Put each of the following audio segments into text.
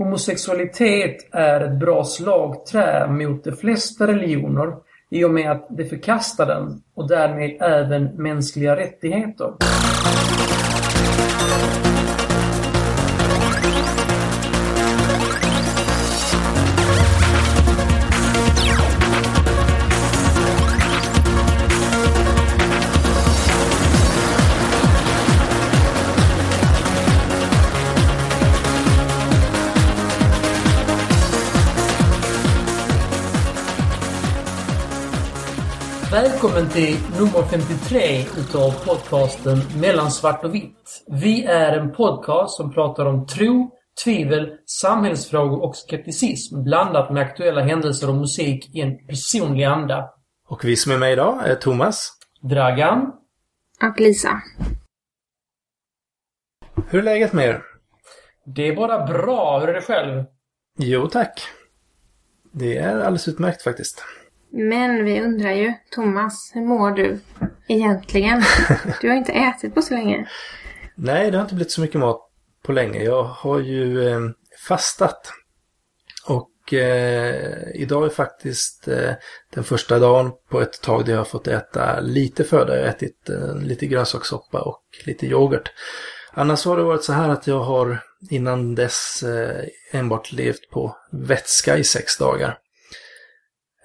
Homosexualitet är ett bra slagträ mot de flesta religioner i och med att de förkastar den och därmed även mänskliga rättigheter. Välkommen till nummer 53 utav podcasten Mellan svart och vitt. Vi är en podcast som pratar om tro, tvivel, samhällsfrågor och skepticism blandat med aktuella händelser och musik i en personlig anda. Och vi som är med idag är Thomas. Dragan. Och Lisa. Hur är läget med er? Det är bara bra. Hur är det själv? Jo tack. Det är alldeles utmärkt faktiskt. Men vi undrar ju, Thomas, hur mår du egentligen? Du har inte ätit på så länge. Nej, det har inte blivit så mycket mat på länge. Jag har ju eh, fastat. Och eh, idag är faktiskt eh, den första dagen på ett tag där jag har fått äta lite föda. Jag har ätit eh, lite grönsakssoppa och lite yoghurt. Annars har det varit så här att jag har innan dess eh, enbart levt på vätska i sex dagar.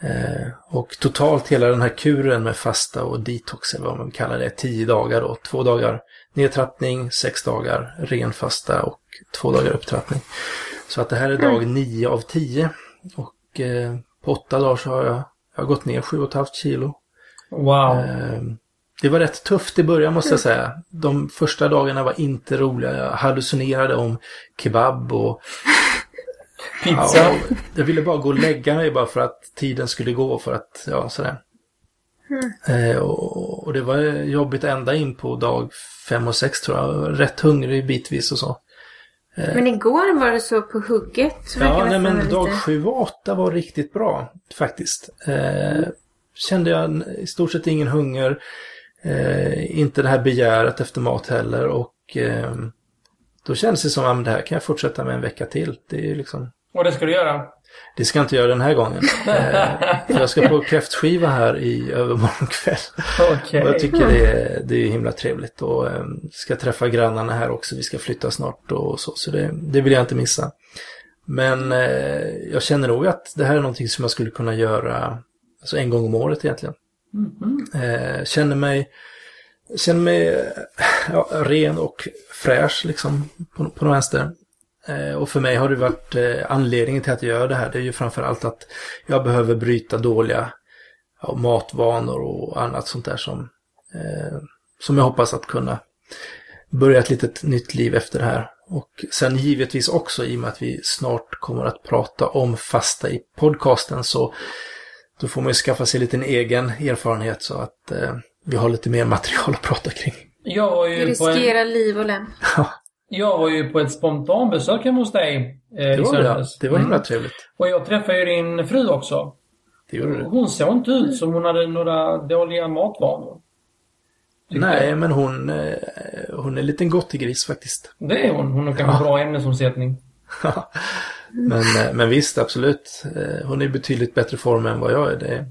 Eh, och totalt hela den här kuren med fasta och detox, eller vad man kallar det, tio dagar då. Två dagar nedtrappning, sex dagar ren fasta och två dagar upptrappning. Så att det här är dag mm. nio av tio. Och eh, på åtta dagar så har jag, jag har gått ner sju och ett halvt kilo. Wow. Eh, det var rätt tufft i början måste jag säga. De första dagarna var inte roliga. Jag hallucinerade om kebab och Pizza. Ja, jag ville bara gå och lägga mig bara för att tiden skulle gå för att, ja sådär. Mm. Eh, och, och, det var jobbigt ända in på dag fem och sex tror jag. Rätt hungrig bitvis och så. Eh, men igår var det så på hugget. Ja, nej, men dag lite... sju och åtta var riktigt bra faktiskt. Eh, mm. Kände jag i stort sett ingen hunger. Eh, inte det här begäret efter mat heller och eh, då kändes det som att det här kan jag fortsätta med en vecka till. Det är liksom och det ska du göra? Det ska jag inte göra den här gången. eh, för jag ska på kräftskiva här i övermorgon kväll. Okay. Och jag tycker det är, det är himla trevligt. Och eh, ska träffa grannarna här också. Vi ska flytta snart och så. Så det, det vill jag inte missa. Men eh, jag känner nog att det här är någonting som jag skulle kunna göra alltså en gång om året egentligen. Mm. känner mig, känner mig ja, ren och fräsch liksom på, på något vänster. Eh, och för mig har det varit eh, anledningen till att jag gör det här. Det är ju framförallt att jag behöver bryta dåliga ja, matvanor och annat sånt där som, eh, som jag hoppas att kunna börja ett litet nytt liv efter det här. Och sen givetvis också i och med att vi snart kommer att prata om fasta i podcasten så då får man ju skaffa sig lite en egen erfarenhet så att eh, vi har lite mer material att prata kring. Jag var ju Riskera en... liv och lem. Jag var ju på ett spontanbesök hemma hos dig eh, det var det, det var himla mm. trevligt. Och jag träffade ju din fru också. Det gjorde du. Hon såg inte ut som hon hade några dåliga matvanor. Nej, jag. men hon, eh, hon är en liten gris faktiskt. Det är hon. Hon har kanske ja. bra ämnesomsättning. men, eh, men visst, absolut. Eh, hon är i betydligt bättre form än vad jag är. Det...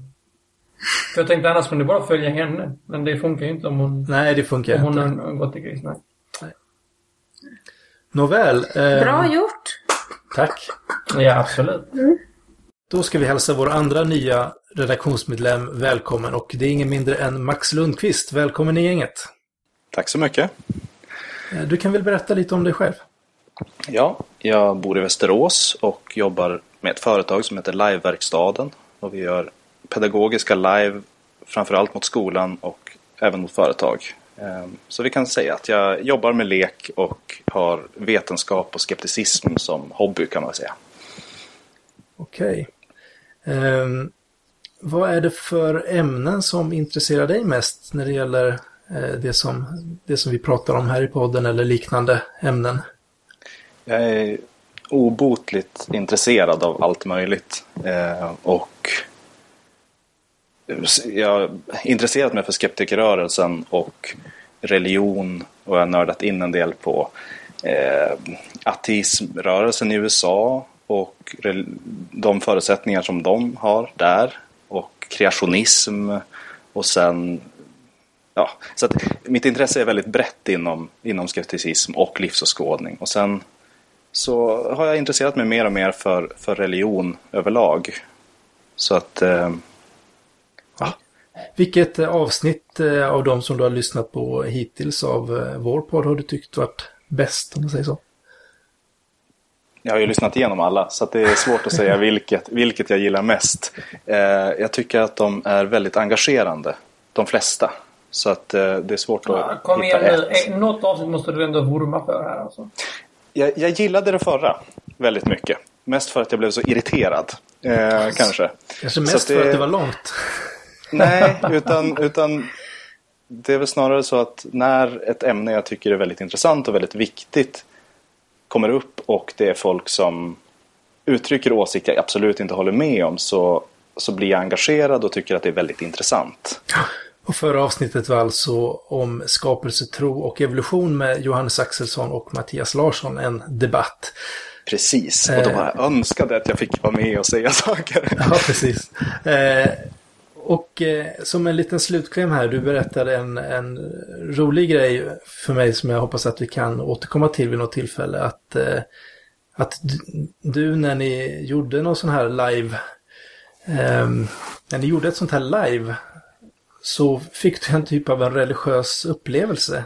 För jag tänkte annars kunde du bara följa henne. Men det funkar ju inte om hon... Nej, det funkar om inte. Hon har gris, nej. Nåväl. Eh, Bra gjort. Tack. Ja, absolut. Mm. Då ska vi hälsa vår andra nya redaktionsmedlem välkommen och det är ingen mindre än Max Lundqvist. Välkommen i gänget. Tack så mycket. Eh, du kan väl berätta lite om dig själv? Ja, jag bor i Västerås och jobbar med ett företag som heter Liveverkstaden. Och vi gör pedagogiska live framförallt mot skolan och även mot företag. Ehm, så vi kan säga att jag jobbar med lek och har vetenskap och skepticism som hobby kan man säga. Okej. Um, vad är det för ämnen som intresserar dig mest när det gäller uh, det, som, det som vi pratar om här i podden eller liknande ämnen? Jag är obotligt intresserad av allt möjligt. Uh, och jag har intresserat mig för skeptikerrörelsen och religion och jag har nördat in en del på eh, ateismrörelsen i USA och de förutsättningar som de har där och kreationism och sen ja, så att mitt intresse är väldigt brett inom, inom skepticism och livsåskådning. Och sen så har jag intresserat mig mer och mer för, för religion överlag. Så att... Eh. Vilket avsnitt eh, av de som du har lyssnat på hittills av eh, vår podd har du tyckt varit bäst, om man säger så? Jag har ju lyssnat igenom alla, så det är svårt att säga vilket, vilket jag gillar mest. Eh, jag tycker att de är väldigt engagerande, de flesta. Så att eh, det är svårt att ja, Kom hitta igen nu, ett. något avsnitt måste du ändå vurma för här alltså. Jag, jag gillade det förra väldigt mycket. Mest för att jag blev så irriterad, eh, kanske. Kanske mest det... för att det var långt. Nej, utan, utan det är väl snarare så att när ett ämne jag tycker är väldigt intressant och väldigt viktigt kommer upp och det är folk som uttrycker åsikter jag absolut inte håller med om så, så blir jag engagerad och tycker att det är väldigt intressant. Och förra avsnittet var alltså om skapelsetro och evolution med Johannes Axelsson och Mattias Larsson, en debatt. Precis, och då var jag önskade att jag fick vara med och säga saker. Ja, precis. Eh, och eh, som en liten slutkläm här, du berättade en, en rolig grej för mig som jag hoppas att vi kan återkomma till vid något tillfälle. Att, eh, att du, när ni gjorde någon sån här live, eh, när ni gjorde ett sånt här live, så fick du en typ av en religiös upplevelse.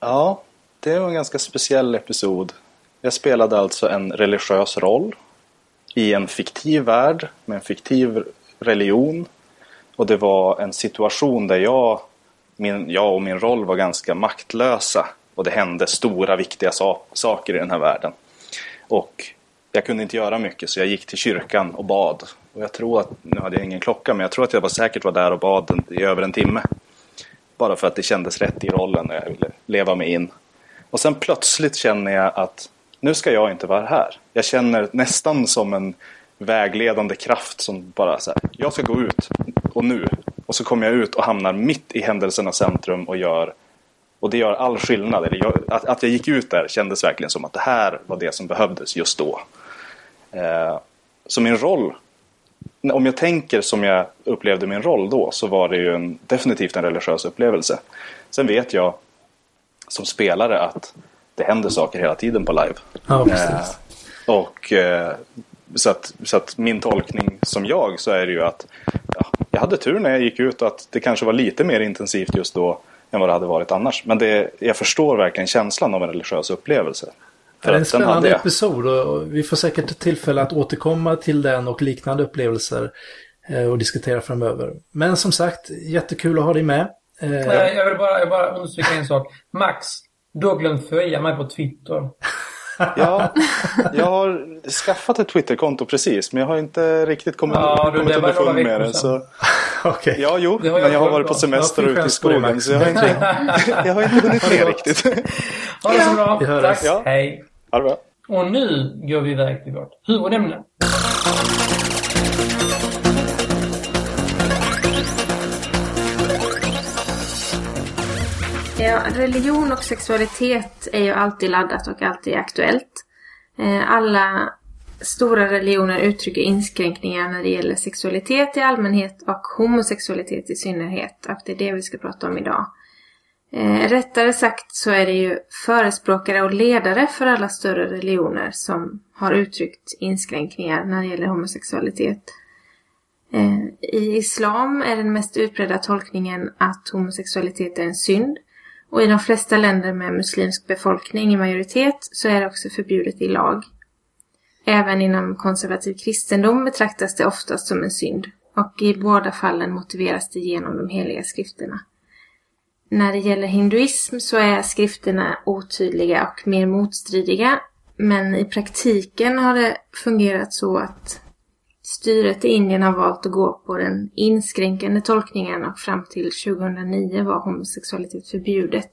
Ja, det var en ganska speciell episod. Jag spelade alltså en religiös roll i en fiktiv värld med en fiktiv religion och det var en situation där jag, min, jag och min roll var ganska maktlösa. Och det hände stora viktiga so saker i den här världen. Och jag kunde inte göra mycket så jag gick till kyrkan och bad. Och jag tror att, nu hade jag ingen klocka, men jag tror att jag var säkert var där och bad i över en timme. Bara för att det kändes rätt i rollen och jag ville leva mig in. Och sen plötsligt känner jag att nu ska jag inte vara här. Jag känner nästan som en vägledande kraft som bara så här, jag ska gå ut och nu. Och så kommer jag ut och hamnar mitt i händelsernas centrum och gör och det gör all skillnad. Eller jag, att, att jag gick ut där kändes verkligen som att det här var det som behövdes just då. Eh, så min roll, om jag tänker som jag upplevde min roll då, så var det ju en, definitivt en religiös upplevelse. Sen vet jag som spelare att det händer saker hela tiden på live. Ja, eh, och eh, så att, så att min tolkning som jag så är det ju att ja, jag hade tur när jag gick ut att det kanske var lite mer intensivt just då än vad det hade varit annars. Men det, jag förstår verkligen känslan av en religiös upplevelse. För det är en spännande jag... episod och vi får säkert tillfälle att återkomma till den och liknande upplevelser eh, och diskutera framöver. Men som sagt, jättekul att ha dig med. Eh, jag vill bara, jag bara understryka en sak. Max, du har glömt följa mig på Twitter. Ja, jag har skaffat ett Twitterkonto precis, men jag har inte riktigt kommit, ja, kommit underfund med det. Så... okay. Ja, jo, men jag har varit på semester och ute i skogen, så jag har inte, jag har inte hunnit med riktigt. Ha det så bra. Vi Tack. Ja. Hej. Ha det bra. Och nu går vi iväg till vårt huvudämne. Ja, religion och sexualitet är ju alltid laddat och alltid aktuellt. Eh, alla stora religioner uttrycker inskränkningar när det gäller sexualitet i allmänhet och homosexualitet i synnerhet. Och det är det vi ska prata om idag. Eh, rättare sagt så är det ju förespråkare och ledare för alla större religioner som har uttryckt inskränkningar när det gäller homosexualitet. Eh, I islam är den mest utbredda tolkningen att homosexualitet är en synd och i de flesta länder med muslimsk befolkning i majoritet så är det också förbjudet i lag. Även inom konservativ kristendom betraktas det oftast som en synd och i båda fallen motiveras det genom de heliga skrifterna. När det gäller hinduism så är skrifterna otydliga och mer motstridiga men i praktiken har det fungerat så att Styret i Indien har valt att gå på den inskränkande tolkningen och fram till 2009 var homosexualitet förbjudet.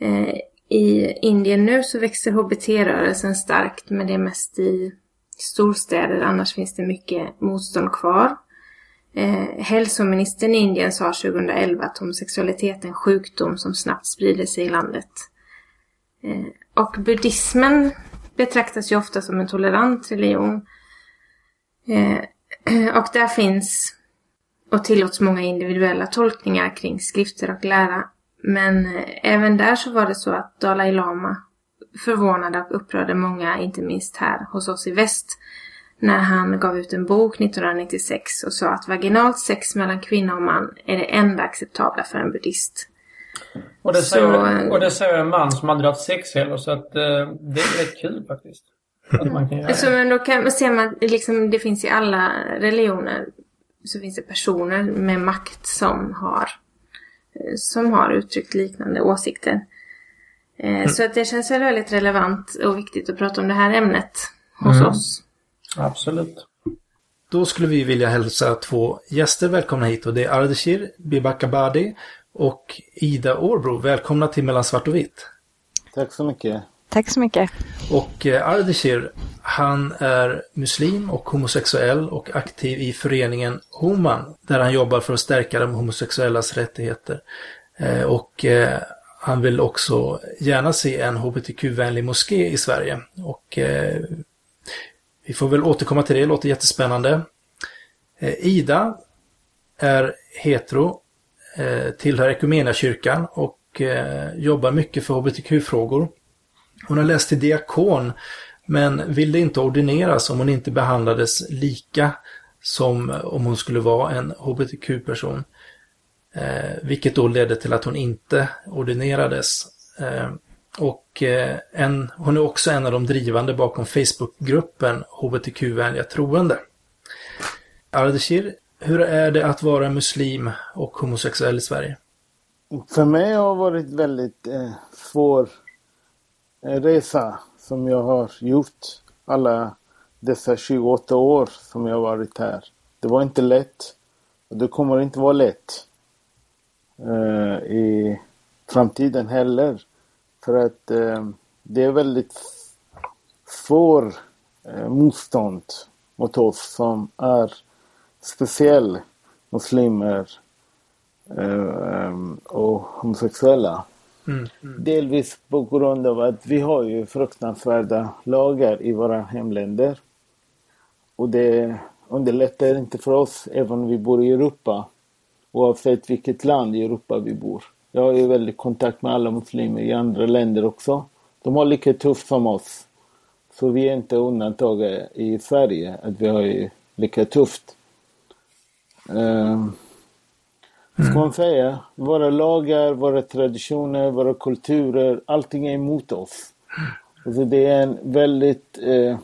Eh, I Indien nu så växer HBT-rörelsen starkt men det är mest i storstäder, annars finns det mycket motstånd kvar. Eh, hälsoministern i Indien sa 2011 att homosexualitet är en sjukdom som snabbt sprider sig i landet. Eh, och buddhismen betraktas ju ofta som en tolerant religion. Eh, och där finns och tillåts många individuella tolkningar kring skrifter och lära. Men eh, även där så var det så att Dalai Lama förvånade och upprörde många, inte minst här hos oss i väst, när han gav ut en bok 1996 och sa att vaginalt sex mellan kvinna och man är det enda acceptabla för en buddhist. Och det, säger, Så- och det säger en man som aldrig haft sex heller, så att eh, det är rätt kul faktiskt. Att man kan göra Så det. men då kan man se att liksom, det finns i alla religioner så finns det personer med makt som har eh, som har uttryckt liknande åsikter. Eh, Så att det känns väl väldigt relevant och viktigt att prata om det här ämnet hos Mm. oss. Absolut. Då skulle vi vilja hälsa två gäster välkomna hit och det är Ardeshir Bibakabadi och Ida Årbro. Välkomna till Mellan svart och vitt. Tack så mycket. Tack så mycket. Och eh, han är muslim och homosexuell och aktiv i föreningen Homan, där han jobbar för att stärka de homosexuellas rättigheter. Eh, och eh, han vill också gärna se en hbtq-vänlig moské i Sverige. Och eh, vi får väl återkomma till det, det låter jättespännande. Eh, Ida är hetero, eh, tillhör Equmeniakyrkan och eh, jobbar mycket för hbtq-frågor. Hon har läst till diakon men ville inte ordineras om hon inte behandlades lika som om hon skulle vara en hbtq-person. Eh, vilket då ledde till att hon inte ordinerades. Eh, och eh, en, hon är också en av de drivande bakom Facebookgruppen hbtq-vänliga troende. Ardeshir, hur är det att vara muslim och homosexuell i Sverige? För mig har det varit väldigt eh, svår Eh, resa som jag har gjort alla dessa 28 år som jag varit här. Det var inte lätt och det kommer inte vara lätt eh, i framtiden heller. För att eh, det är väldigt svår eh, motstånd mot oss som är speciella muslimer eh, eh, och homosexuella. Mm, mm. Delvis på grund av att vi har ju fruktansvärda lagar i våra hemländer. Och det underlättar inte för oss även om vi bor i Europa. Oavsett vilket land i Europa vi bor. Jag har ju väldigt kontakt med alla muslimer i andra länder också. De har lika tufft som oss. Så vi är inte undantagna i Sverige att vi har ju lika tufft. Ehm, Ehm, Ska man säga. Våra lagar, våra traditioner, våra kulturer, allting är emot oss. Alltså det är en väldigt eh,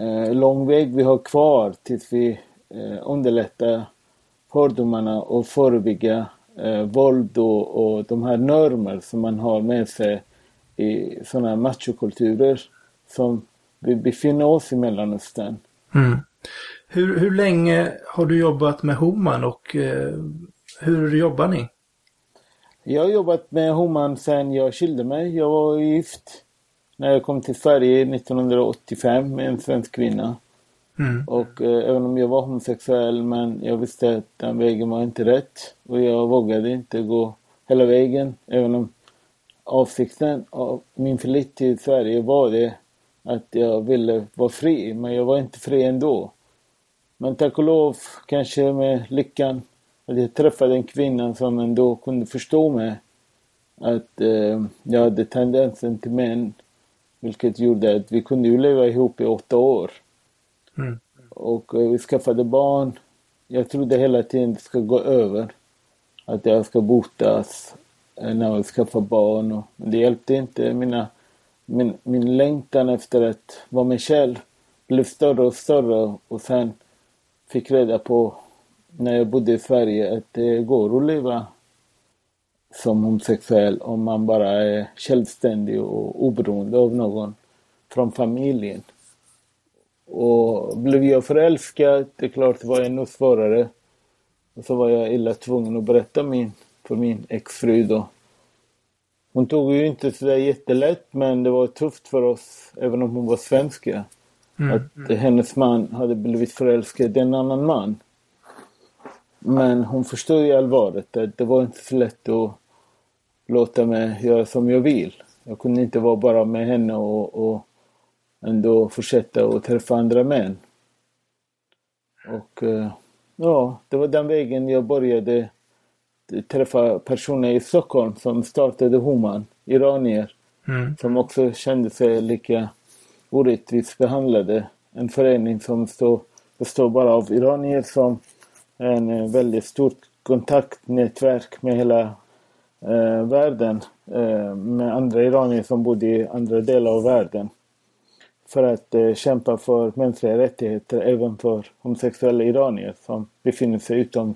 eh, lång väg vi har kvar tills vi eh, underlättar fördomarna och förebygga eh, våld och, och de här normer som man har med sig i sådana machokulturer som vi befinner oss i Mellanöstern. Mm. Hur, hur länge har du jobbat med Homan och eh, hur jobbar ni? Jag har jobbat med Homan sedan jag skilde mig. Jag var gift när jag kom till Sverige 1985 med en svensk kvinna. Mm. Och eh, även om jag var homosexuell men jag visste att den vägen var inte rätt. Och jag vågade inte gå hela vägen. Även om avsikten av min flytt till Sverige var det att jag ville vara fri. Men jag var inte fri ändå. Men tack och lov, kanske med lyckan, att jag träffade en kvinna som ändå kunde förstå mig. Att eh, jag hade tendensen till män. Vilket gjorde att vi kunde ju leva ihop i åtta år. Mm. Och eh, vi skaffade barn. Jag trodde hela tiden det ska gå över. Att jag ska botas eh, när jag skaffar barn. Och, men det hjälpte inte. Mina, min, min längtan efter att vara mig själv blev större och större. Och sen fick reda på när jag bodde i Sverige att det går att leva som homosexuell om man bara är självständig och oberoende av någon från familjen. Och blev jag förälskad, det är klart det var ännu svårare. Och så var jag illa tvungen att berätta min, för min exfru då. Hon tog ju inte sådär jättelätt men det var tufft för oss, även om hon var svenska. Att hennes man hade blivit förälskad i en annan man. Men hon förstod ju allvaret, att det var inte så lätt att låta mig göra som jag vill. Jag kunde inte vara bara med henne och, och ändå fortsätta att träffa andra män. Och eh, ja, det var den vägen jag började träffa personer i Stockholm som startade Homan, iranier. Mm. Som också kände sig lika orättvist behandlade. En förening som stå, består bara av iranier som en eh, väldigt stort kontaktnätverk med hela eh, världen. Eh, med andra iranier som bodde i andra delar av världen. För att eh, kämpa för mänskliga rättigheter även för homosexuella iranier som befinner sig utom,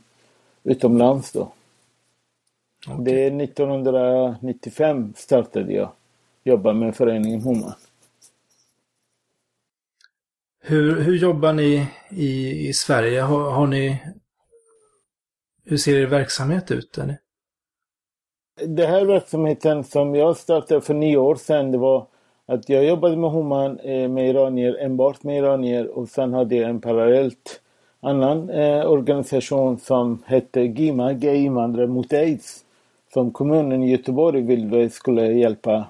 utomlands då. Okay. Det är 1995 startade jag jobba med föreningen Homan. Hur, hur jobbar ni i, i Sverige? Har, har ni... Hur ser er verksamhet ut? Eller? Den här verksamheten som jag startade för nio år sedan, det var att jag jobbade med Homan eh, med iranier, enbart med iranier och sen hade jag en parallellt annan eh, organisation som hette GIMA, Gay invandrare mot aids. Som kommunen i Göteborg ville skulle hjälpa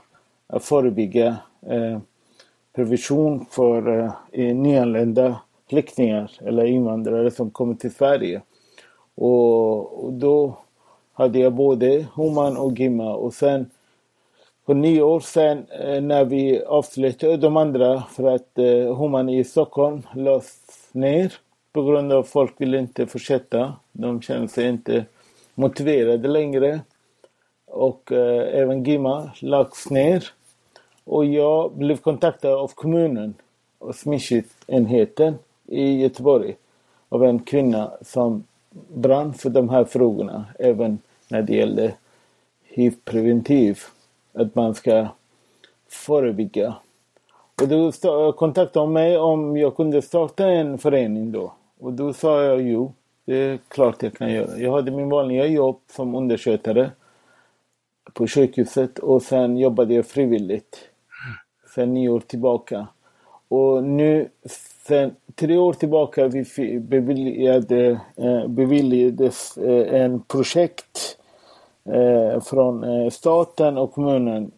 att förebygga eh, prevention för eh, nyanlända flyktingar eller invandrare som kommer till Sverige. Och, och då hade jag både Homan och Gimma och sen för nio år sedan eh, när vi avslutade de andra för att eh, Homan i Stockholm lades ner på grund av att folk ville inte fortsätta. De kände sig inte motiverade längre. Och eh, även Gimma lades ner. Och jag blev kontaktad av kommunen och smittskyddsenheten i Göteborg av en kvinna som brann för de här frågorna även när det gällde hiv-preventiv. Att man ska förebygga. Och då kontaktade hon mig om jag kunde starta en förening då. Och då sa jag jo, det är klart jag kan göra. Jag hade min vanliga jobb som underskötare på sjukhuset och sen jobbade jag frivilligt sen nio år tillbaka. Och nu sen tre år tillbaka vi beviljade, eh, beviljades eh, en projekt eh, från staten och kommunen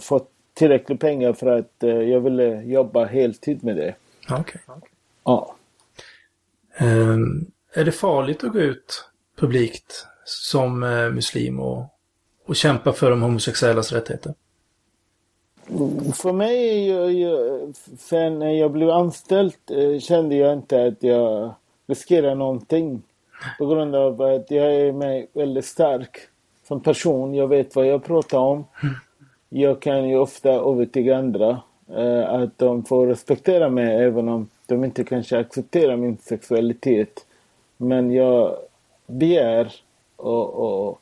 fått tillräckligt pengar för att jag ville jobba heltid med det. Okej. Okay. Ja. Um, är det farligt att gå ut publikt som muslim och, och kämpa för de homosexuellas rättigheter? För mig, jag, jag, sen jag blev anställd eh, kände jag inte att jag riskerar någonting. På grund av att jag är mig väldigt stark som person. Jag vet vad jag pratar om. Jag kan ju ofta övertyga andra eh, att de får respektera mig även om de inte kanske accepterar min sexualitet. Men jag begär och, och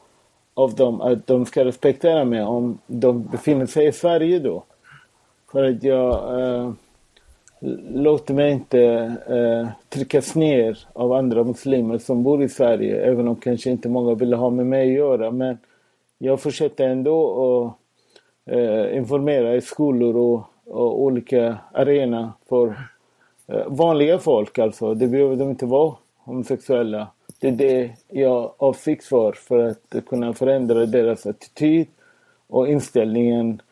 av dem att de ska respektera mig om de befinner sig i Sverige då. För att jag eh, låter mig inte eh, tryckas ner av andra muslimer som bor i Sverige. Även om kanske inte många vill ha med mig att göra. Men jag fortsätter ändå att eh, informera i skolor och, och olika arenor för eh, vanliga folk alltså. Det behöver de inte vara homosexuella. Det är det jag avsikt för, för att kunna förändra deras attityd och inställningen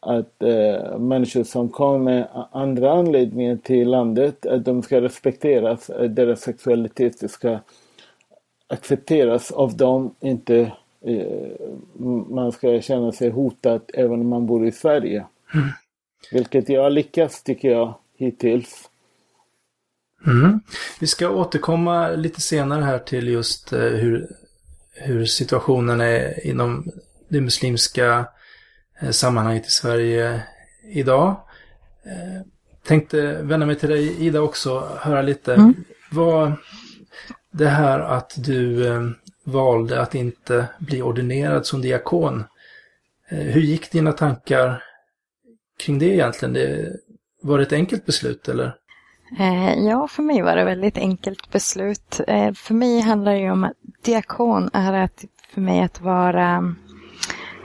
att eh, människor som kommer med andra anledningar till landet, att de ska respekteras, att deras sexualitet ska accepteras av dem, inte eh, man ska känna sig hotad även om man bor i Sverige. Mm. Vilket jag har lyckats tycker jag hittills. Mm. Vi ska återkomma lite senare här till just eh, hur, hur situationen är inom det muslimska eh, sammanhanget i Sverige idag. Eh, tänkte vända mig till dig Ida också, höra lite mm. vad det här att du valde att inte bli ordinerad som diakon. hur gick dina tankar kring det egentligen? Det, var det ett enkelt beslut eller? Eh, ja, för mig var det väldigt enkelt beslut. Eh, för mig handlar det ju om att diakon är att, för mig att vara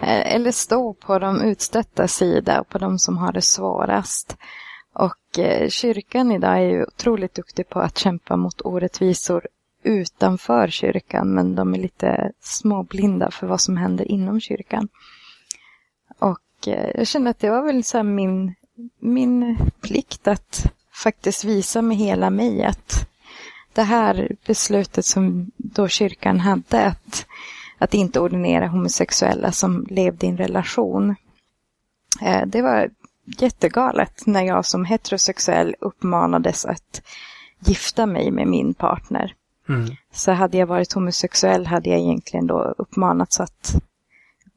eh, eller stå på de utstötta sida, på de som har det svårast. Och kyrkan idag är ju otroligt duktig på att kämpa mot orättvisor utanför kyrkan, men de är lite småblinda för vad som händer inom kyrkan. Och jag kände att det var väl så min, min plikt att faktiskt visa med hela mig att det här beslutet som då kyrkan hade att, att inte ordinera homosexuella som levde i en relation. Eh, det var jättegalet när jag som heterosexuell uppmanades att gifta mig med min partner. Mm. Så hade jag varit homosexuell hade jag egentligen då uppmanats att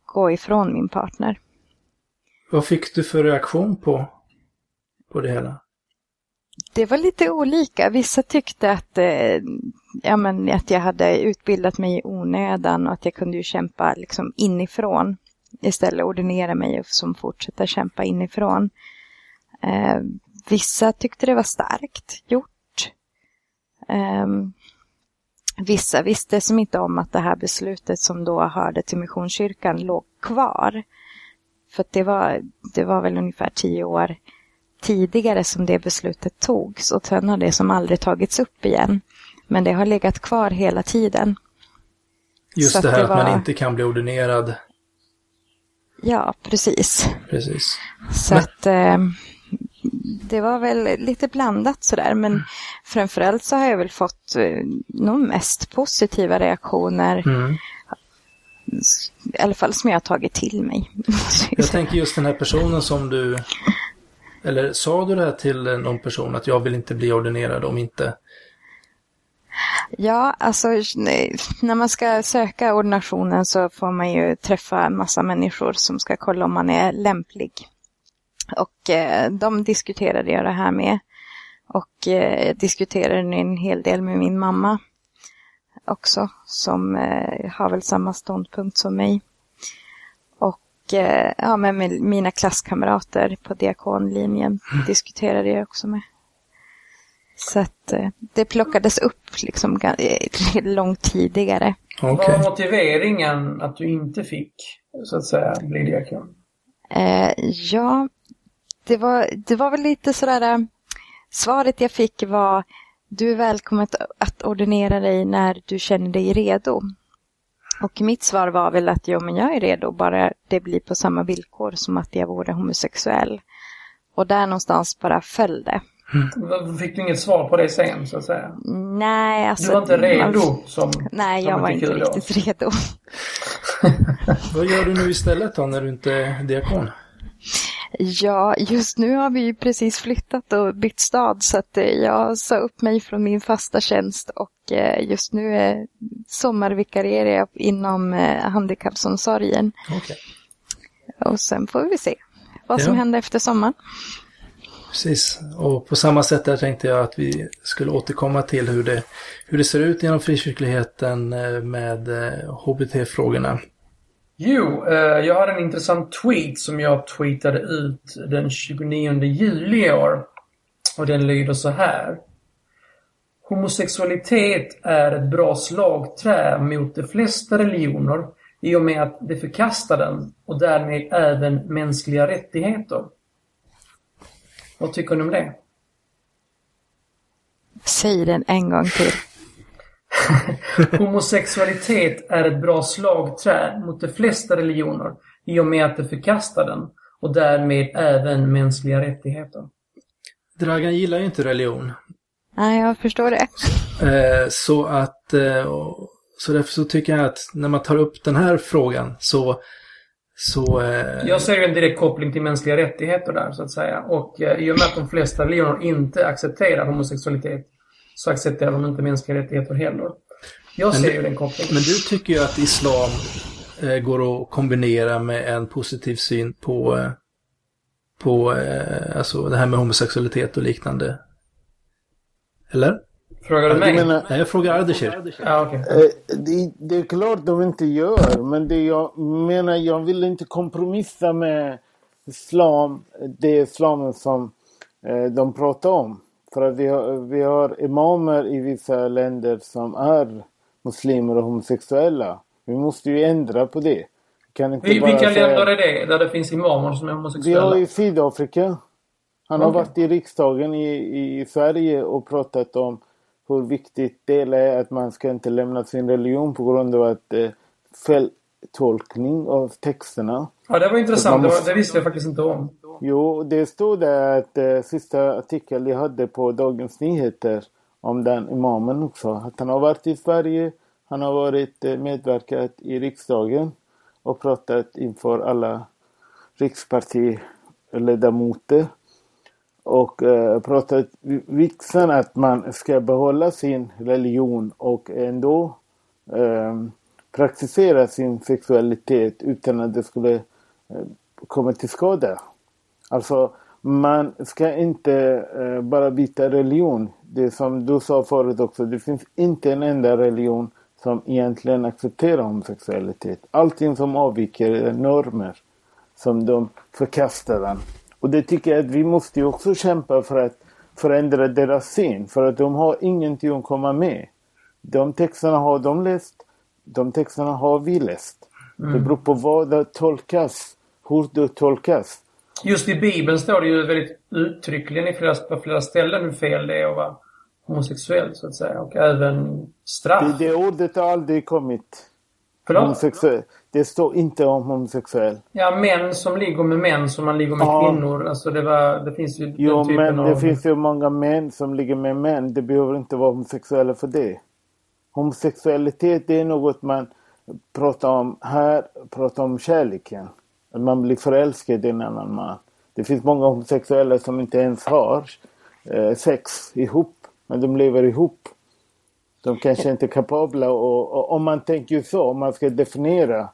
gå ifrån min partner. Vad fick du för reaktion på, på det hela? Det var lite olika. Vissa tyckte att, eh, ja, men, att jag hade utbildat mig i onödan och att jag kunde ju kämpa liksom inifrån. Istället ordinera mig och som fortsätta kämpa inifrån. Eh, vissa tyckte det var starkt gjort. Eh, vissa visste som inte om att det här beslutet som då hörde till Missionskyrkan låg kvar. För det var, det var väl ungefär tio år tidigare som det beslutet togs och sen har det som aldrig tagits upp igen. Men det har legat kvar hela tiden. Just Så det här att, det var... att man inte kan bli ordinerad. Ja, precis. Precis. Så men... att eh, det var väl lite blandat sådär, men mm. framförallt så har jag väl fått eh, nog mest positiva reaktioner. Mm. I alla fall som jag har tagit till mig. Jag tänker just den här personen som du eller sa du det här till någon person att jag vill inte bli ordinerad om inte? Ja, alltså när man ska söka ordinationen så får man ju träffa en massa människor som ska kolla om man är lämplig. Och eh, de diskuterade jag det här med. Och eh, diskuterade en hel del med min mamma också, som eh, har väl samma ståndpunkt som mig. Och eh, ja, med mina klasskamrater på diakonlinjen mm. diskuterade jag också med. Så att eh, det plockades upp liksom eh, långt tidigare. Okay. Vad var motiveringen att du inte fick, så att säga, bli diakon? Eh, ja, det var, det var väl lite sådär, svaret jag fick var du är välkommen att ordinera dig när du känner dig redo. Och mitt svar var väl att jo, men jag är redo, bara det blir på samma villkor som att jag vore homosexuell. Och där någonstans bara föll det. Mm. Fick du inget svar på det sen, så att säga? Nej, alltså... Du var inte redo som Nej, jag var inte riktigt redo. Vad gör du nu istället då, när du inte är diakon? Ja, just nu har vi precis flyttat och bytt stad så att eh, jag sa upp mig från min fasta tjänst och eh, just nu är sommarvikarierar jag inom eh, handikappomsorgen. Okay. Och sen får vi se vad som ja. händer efter sommaren. Precis, och på samma sätt där tänkte jag att vi skulle återkomma till hur det, hur det ser ut genom frikyrkligheten med HBT-frågorna. Jo, eh, jag har en intressant tweet som jag tweetade ut den 29 juli i år. Och den lyder så här. Homosexualitet är ett bra slagträ mot de flesta religioner i och med att det förkastar den och därmed även mänskliga rättigheter. Vad tycker ni om det? Säg den en gång till. Homosexualitet är ett bra slagträ mot de flesta religioner i och med att det förkastar den och därmed även mänskliga rättigheter. Dragan gillar ju inte religion. Nej, jag förstår det. Eh, så att, eh, så därför så tycker jag att när man tar upp den här frågan så så, eh... Jag ser ju en direkt koppling till mänskliga rättigheter där så att säga. Och i och med att de flesta religioner inte accepterar homosexualitet så accepterar de inte mänskliga rättigheter heller. Jag ser du, ju den kopplingen. Men du tycker ju att islam eh, går att kombinera med en positiv syn på, eh, på eh, alltså det här med homosexualitet och liknande. Eller? Frågar du mig? Menar, Nej, jag frågar Ardeshir. Ja, okay. Eh, det, det, är klart de inte gör, men det jag menar, jag vill inte kompromissa med islam, det islamen som eh, de pratar om. För att vi har, vi har imamer i vissa länder som är muslimer och homosexuella. Vi måste ju ändra på det. Kan inte Vi, bara vilka säga... länder är det där det finns imamer som är homosexuella? Vi har i Sydafrika. Han okay. har varit i riksdagen i, i Sverige och pratat om hur viktigt det är att man ska inte lämna sin religion på grund av att eh, tolkning av texterna. Ja, det var intressant. Måste- Det, var, det visste jag faktiskt inte om. Jo, det stod där att eh, sista artikeln jag hade på Dagens Nyheter om den imamen också. Att han har varit i Sverige, han har varit eh, medverkat i riksdagen och pratat inför alla rikspartiledamöter. Och eh, pratat vikten att man ska behålla sin religion och ändå eh, praktisera sin sexualitet utan att det skulle eh, komma till skada. Alltså, man ska inte eh, bara byta religion. Det som du sa förut också, det finns inte en enda religion som egentligen accepterar homosexualitet. Allting som avviker är normer som de förkastar den. Och det tycker jag att vi måste ju också kämpa för att förändra deras syn. För att de har ingenting att komma med. De texterna har de läst. De texterna har vi läst. Det beror på vad det tolkas. Hur det tolkas. Just i Bibeln står det ju väldigt uttryckligen i flera, på flera ställen hur fel det är att vara homosexuell, så att säga. Och även straff. Det, det ordet har aldrig kommit. Förlåt? Homosexuell. Det står inte om homosexuell. Ja, män som ligger med män som man ligger med Ja. kvinnor. Alltså det, var, det finns ju Jo, den typen men av... det finns ju många män som ligger med män. Det behöver inte vara homosexuella för det. Homosexualitet det är något man pratar om här, pratar om kärleken. Att man blir förälskad i en annan man. Det finns många homosexuella som inte ens har eh, sex ihop, men de lever ihop. De kanske inte är kapabla och, och om man tänker så, om man ska definiera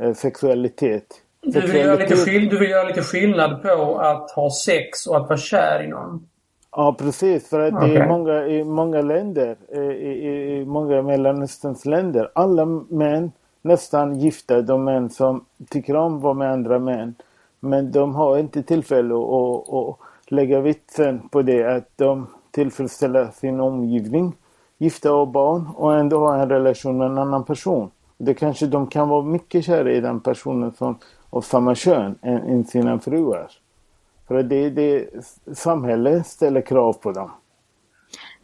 eh, sexualitet. du, vill göra lite skill- du vill göra lite skillnad på att ha sex och att vara kär i någon. Ja precis, för att det Okej. är många, i många länder, eh, i, i, i många Mellanösterns länder, alla män nästan gifta, de män som tycker om att vara med andra män. Men de har inte tillfälle att, att, lägga vitsen på det, att de tillfredsställer sin omgivning, gifta och barn och ändå ha en relation med en annan person. Det kanske de kan vara mycket kära i den personen som av samma kön än, än sina fruar. För det är det samhället ställer krav på dem.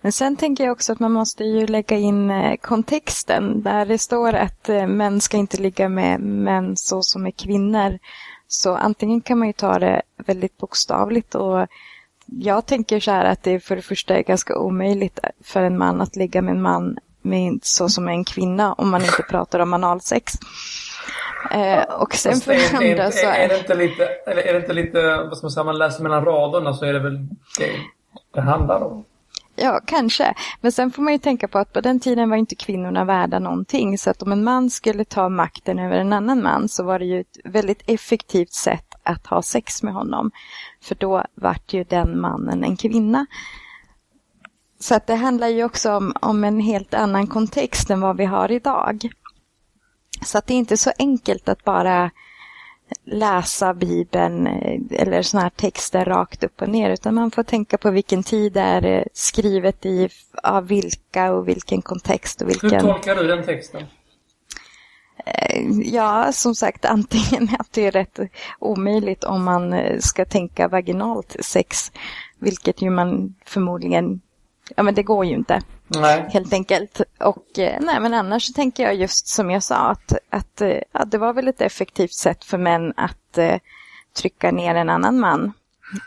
Men sen tänker jag också att man måste ju lägga in eh, kontexten där det står att eh, män ska inte ligga med män så som är kvinnor. Så antingen kan man ju ta det väldigt bokstavligt och jag tänker så här att det för det första är ganska omöjligt för en man att ligga med en man med så som en kvinna om man inte pratar om analsex. Eh, och sen för är, det är, andra är, så är, det inte lite, eller är det inte lite, vad ska man säga, man läser mellan raderna så är det väl det det handlar om. Ja, kanske. Men sen får man ju tänka på att på den tiden var inte kvinnorna värda någonting. Så att om en man skulle ta makten över en annan man så var det ju ett väldigt effektivt sätt att ha sex med honom. För då vart ju den mannen en kvinna. Så att det handlar ju också om, om en helt annan kontext än vad vi har idag. Så att det är inte så enkelt att bara läsa Bibeln eh, eller såna här texter rakt upp och ner utan man får tänka på vilken tid det är skrivet i, av vilka och vilken kontext och Hur vilken... tolkar du den texten? Eh, Ja, som sagt antingen att det är rätt omöjligt om man eh, ska tänka vaginalt sex, vilket ju man förmodligen, ja men det går ju inte Nej. helt enkelt. Och eh, nej, men annars så tänker jag just som jag sa att, att eh, ja, det var väl ett effektivt sätt för män att eh, trycka ner en annan man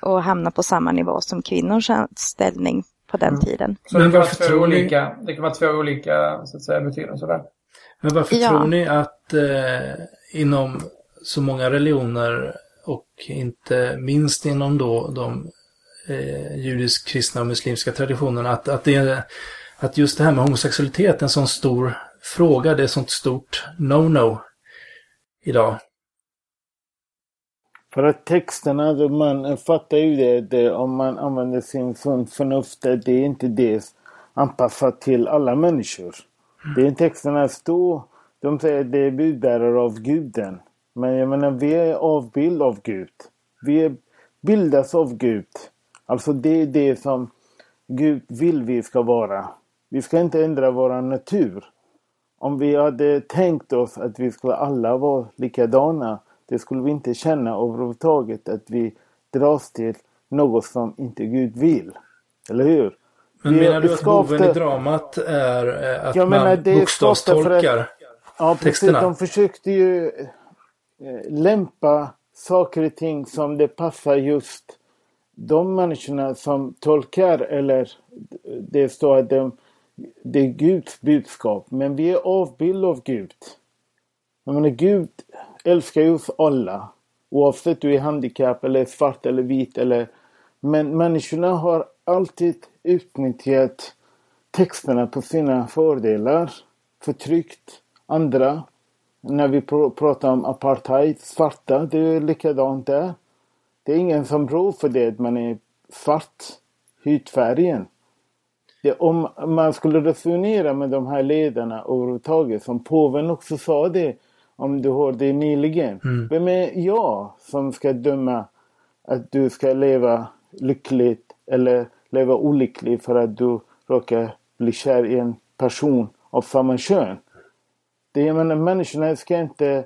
och hamna på samma nivå som kvinnors ställning på den tiden. Så Men det kan, vara varför två tror ni- olika, det kan vara två olika så att säga, betydelser där. Men varför Ja. tror ni att eh, inom så många religioner och inte minst inom då de eh, judisk-kristna och muslimska traditionerna att, att, det att just det här med homosexualitet är en sån stor fråga, det är ett sånt stort no-no idag. För att texterna, alltså man fattar ju det, det om man använder sin sunt förnuft, det är inte det anpassat till alla människor. Det är texterna står, de säger att det är budbärare av guden. Men jag menar, vi är avbild av Gud. Vi är bildas av Gud. Alltså det är det som Gud vill vi ska vara. Vi ska inte ändra vår natur. Om vi hade tänkt oss att vi skulle alla vara likadana, det skulle vi inte känna överhuvudtaget att vi dras till något som inte Gud vill. Eller hur? Men Vi- menar du att boven i dramat är eh, att Jag menar, man det är skapta för att- bokstavstolkar? Ja, precis. texterna. De försökte ju eh, lämpa saker och ting som det passar just de människorna som tolkar eller det står att de, det är Guds budskap. Men vi är avbild av Gud. Jag menar, Gud älskar ju oss alla. Oavsett du är handikapp eller svart eller vit eller... Men människorna har alltid utnyttjat texterna på sina fördelar. Förtryckt andra. När vi pr pratar om apartheid, svarta, det är likadant där. Det är ingen som rår för det att man är svart, hudfärgen. Det, om man skulle resonera med de här ledarna överhuvudtaget, som påven också sa det, om du hörde nyligen. Mm. Vem är jag som ska döma att du ska leva lyckligt eller leva olycklig för att du råkar bli kär i en person av samma kön? Det, jag menar, människorna ska inte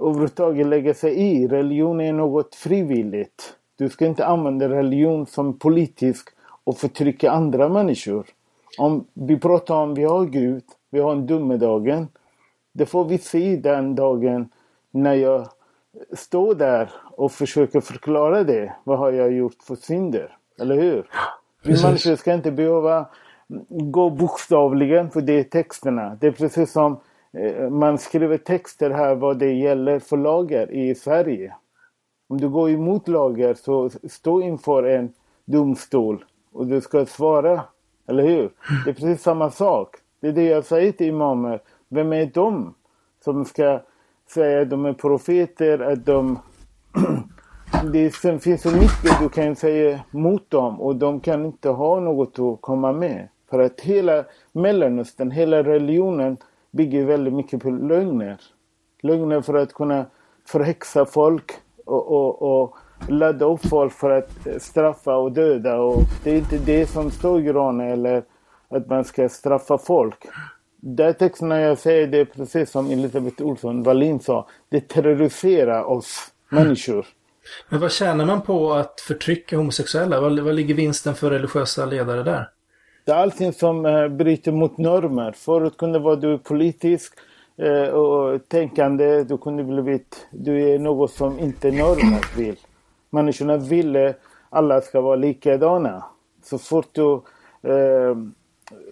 överhuvudtaget lägga sig i. Religion är något frivilligt. Du ska inte använda religion som politisk och förtrycka andra människor. Om vi pratar om vi har Gud, vi har en domedagen. Det får vi se den dagen när jag står där och försöker förklara det. Vad har jag gjort för synder? Eller hur? Vi människor ska inte behöva gå bokstavligen för det är texterna. Det är precis som Eh, man skriver texter här vad det gäller för lagar i Sverige. Om du går emot lagar så stå inför en domstol och du ska svara. Eller hur? Det är precis samma sak. Det är det jag säger till imamer. Vem är de som ska säga att de är profeter, att de... det sen finns så mycket du kan säga mot dem och de kan inte ha något att komma med. För att hela Mellanöstern, hela religionen bygger väldigt mycket på lögner. Lögner för att kunna förhäxa folk och, och, och ladda upp folk för att eh, straffa och döda. Och det är inte det som står i Koranen eller att man ska straffa folk. Där texterna jag säger det är precis som Elisabeth Olsson Wallin sa. Det terroriserar oss människor. Men vad tjänar man på att förtrycka homosexuella? Vad, vad ligger vinsten för religiösa ledare där? Det är allting som eh, bryter mot normer. Förut kunde vara du politisk eh, och tänkande. Du kunde blivit, du är något som inte normen vill. Människorna ville alla ska vara likadana. Så fort du eh,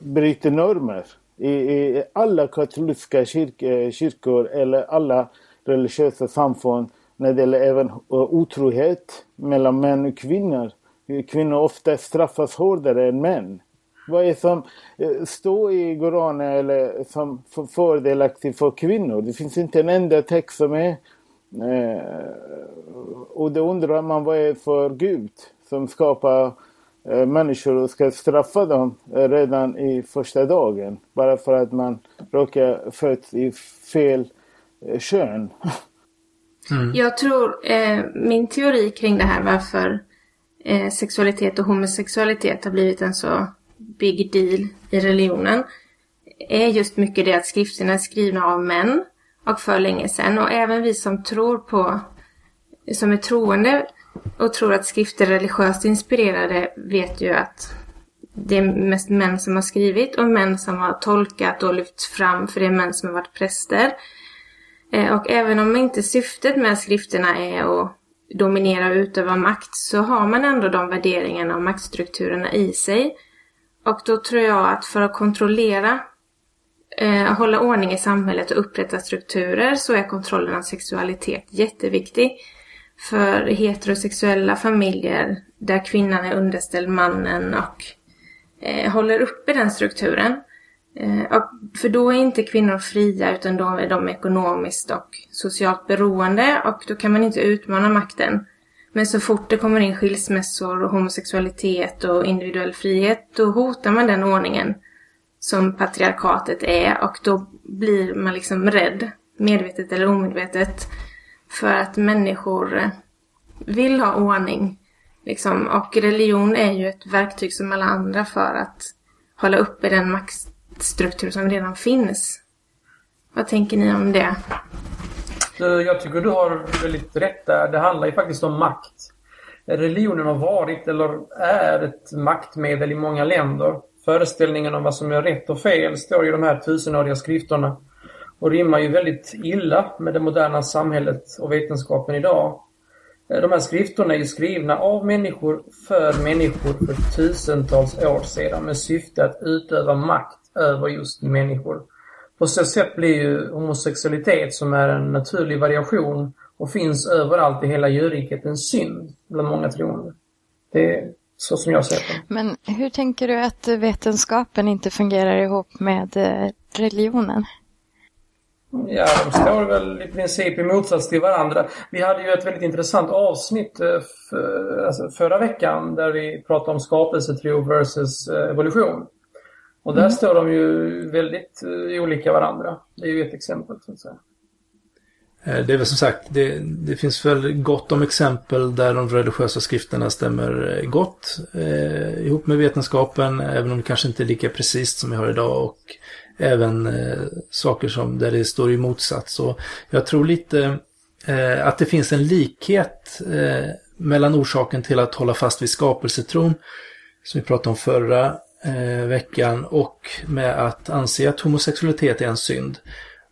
bryter normer i, i alla katolska kyrk, eh, kyrkor eller alla religiösa samfund när det gäller även otrohet mellan män och kvinnor. Kvinnor ofta straffas hårdare än män. Vad är som eh, står i Koranen eller som för- fördelaktigt för kvinnor? Det finns inte en enda text som är eh, och då undrar man vad är för Gud som skapar eh, människor och ska straffa dem redan i första dagen. Bara för att man råkar födas i fel eh, kön. Jag tror, eh, min teori kring det här varför eh, sexualitet och homosexualitet har blivit en så big deal i religionen är just mycket det att skrifterna är skrivna av män och för länge sedan. Och även vi som tror på, som är troende och tror att skrifter är religiöst inspirerade vet ju att det är mest män som har skrivit och män som har tolkat och lyft fram, för det är män som har varit präster. Eh, och även om inte syftet med skrifterna är att dominera och utöva makt så har man ändå de värderingarna och maktstrukturerna i sig. Och då tror jag att för att kontrollera, eh, hålla ordning i samhället och upprätta strukturer så är kontrollen av sexualitet jätteviktig. För heterosexuella familjer där kvinnan är underställd mannen och eh, håller uppe den strukturen. Eh, och, för då är inte kvinnor fria utan då är de ekonomiskt och socialt beroende och då kan man inte utmana makten. Men så fort det kommer in skilsmässor och homosexualitet och individuell frihet då hotar man den ordningen som patriarkatet är och då blir man liksom rädd, medvetet eller omedvetet, för att människor vill ha ordning. Liksom. Och religion är ju ett verktyg som alla andra för att hålla uppe den maktstruktur som redan finns. Vad tänker ni om det? Jag tycker du har väldigt rätt där. Det handlar ju faktiskt om makt. Religionen har varit, eller är, ett maktmedel i många länder. Föreställningen om vad som är rätt och fel står i de här tusenåriga skrifterna. och rimmar ju väldigt illa med det moderna samhället och vetenskapen idag. De här skrifterna är ju skrivna av människor för människor för tusentals år sedan med syfte att utöva makt över just människor. På så sätt blir ju homosexualitet, som är en naturlig variation och finns överallt i hela djurriket, en synd bland många troende. Det är så som jag ser det. Men hur tänker du att vetenskapen inte fungerar ihop med eh, religionen? Ja, de står väl i princip i motsats till varandra. Vi hade ju ett väldigt intressant avsnitt eh, för, alltså förra veckan där vi pratade om skapelsetro versus eh, evolution. Och där mm. står de ju väldigt olika varandra. Det är ju ett exempel så att säga. Det är väl som sagt, det, det, finns väl gott om exempel där de religiösa skrifterna stämmer gott eh, ihop med vetenskapen, även om det kanske inte är lika precis som vi har idag. Och även eh, saker som där det står i motsats. Så jag tror lite eh, att det finns en likhet eh, mellan orsaken till att hålla fast vid skapelsetron, som vi pratade om förra eh, veckan, och med att anse att homosexualitet är en synd.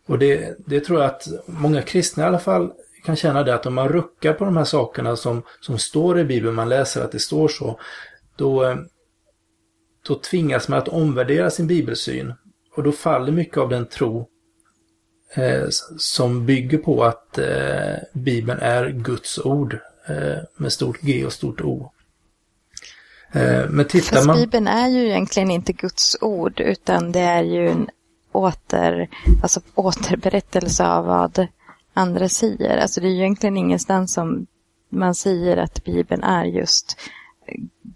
Och det, det tror jag att många kristna i alla fall kan känna det att om man ruckar på de här sakerna som, som står i Bibeln, man läser att det står så, då, eh, då tvingas man att omvärdera sin bibelsyn. Och då faller mycket av den tro eh, som bygger på att eh, Bibeln är Guds ord eh, med stort G och stort O. Eh, men tittar Fast man... Bibeln är ju egentligen inte Guds ord utan det är ju en åter, alltså återberättelse av vad andra säger. Alltså det är ju egentligen ingenstans som man säger att Bibeln är just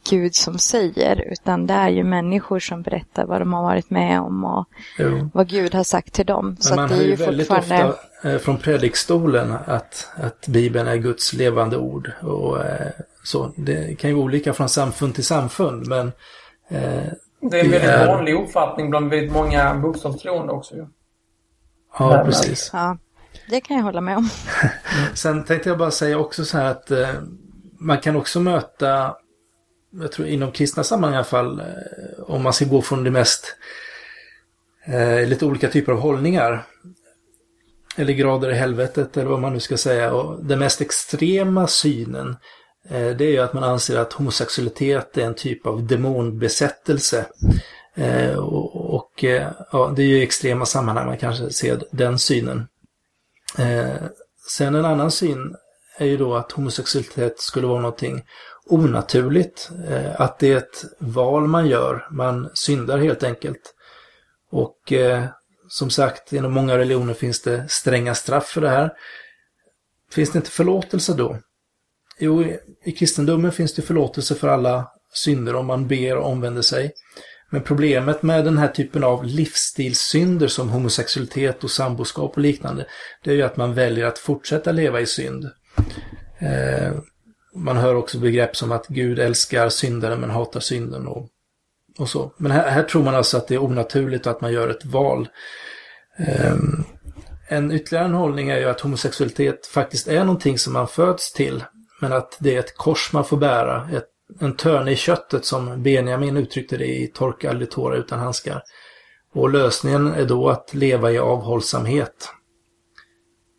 Gud som säger, utan det är ju människor som berättar vad de har varit med om och jo. vad Gud har sagt till dem. Men så man det hör ju väldigt fortfarande... ofta eh, från predikstolen att, att Bibeln är Guds levande ord. Och, eh, så. Det kan ju vara olika från samfund till samfund, men eh, det är en väldigt är... vanlig uppfattning bland väldigt många bokstavstroende också. Ju. Ja, Därmed. precis. Ja, det kan jag hålla med om. Sen tänkte jag bara säga också så här att eh, man kan också möta jag tror inom kristna sammanhang i alla fall, eh, om man ska gå från det mest eh, lite olika typer av hållningar. Eller grader i helvetet eller vad man nu ska säga. Och den mest extrema synen eh, Eh, det är ju att man anser att homosexualitet är en typ av demonbesättelse. Eh, och, och eh, ja, det är ju extrema sammanhang man kanske ser den synen. Sen en annan syn är ju då att homosexualitet skulle vara någonting onaturligt. Att det är ett val man gör. Man syndar helt enkelt. Och eh, som sagt, inom många religioner finns det stränga straff för det här. Finns det inte förlåtelse då? Jo, i kristendomen finns det förlåtelse för alla synder om man ber och omvänder sig. Men problemet med den här typen av livsstilssynder som homosexualitet och samboskap och liknande, det är ju att man väljer att fortsätta leva i synd. Eh, man hör också begrepp som att Gud älskar syndaren men hatar synden och, och så. Men här, här, tror man alltså att det är onaturligt och att man gör ett val. Eh, en ytterligare en hållning är ju att homosexualitet faktiskt är någonting som man föds till. Men att det är ett kors man får bära. Ett, en törne i köttet som Benjamin uttryckte det i Torka aldrig tårar utan handskar. Och lösningen är då att leva i avhållsamhet.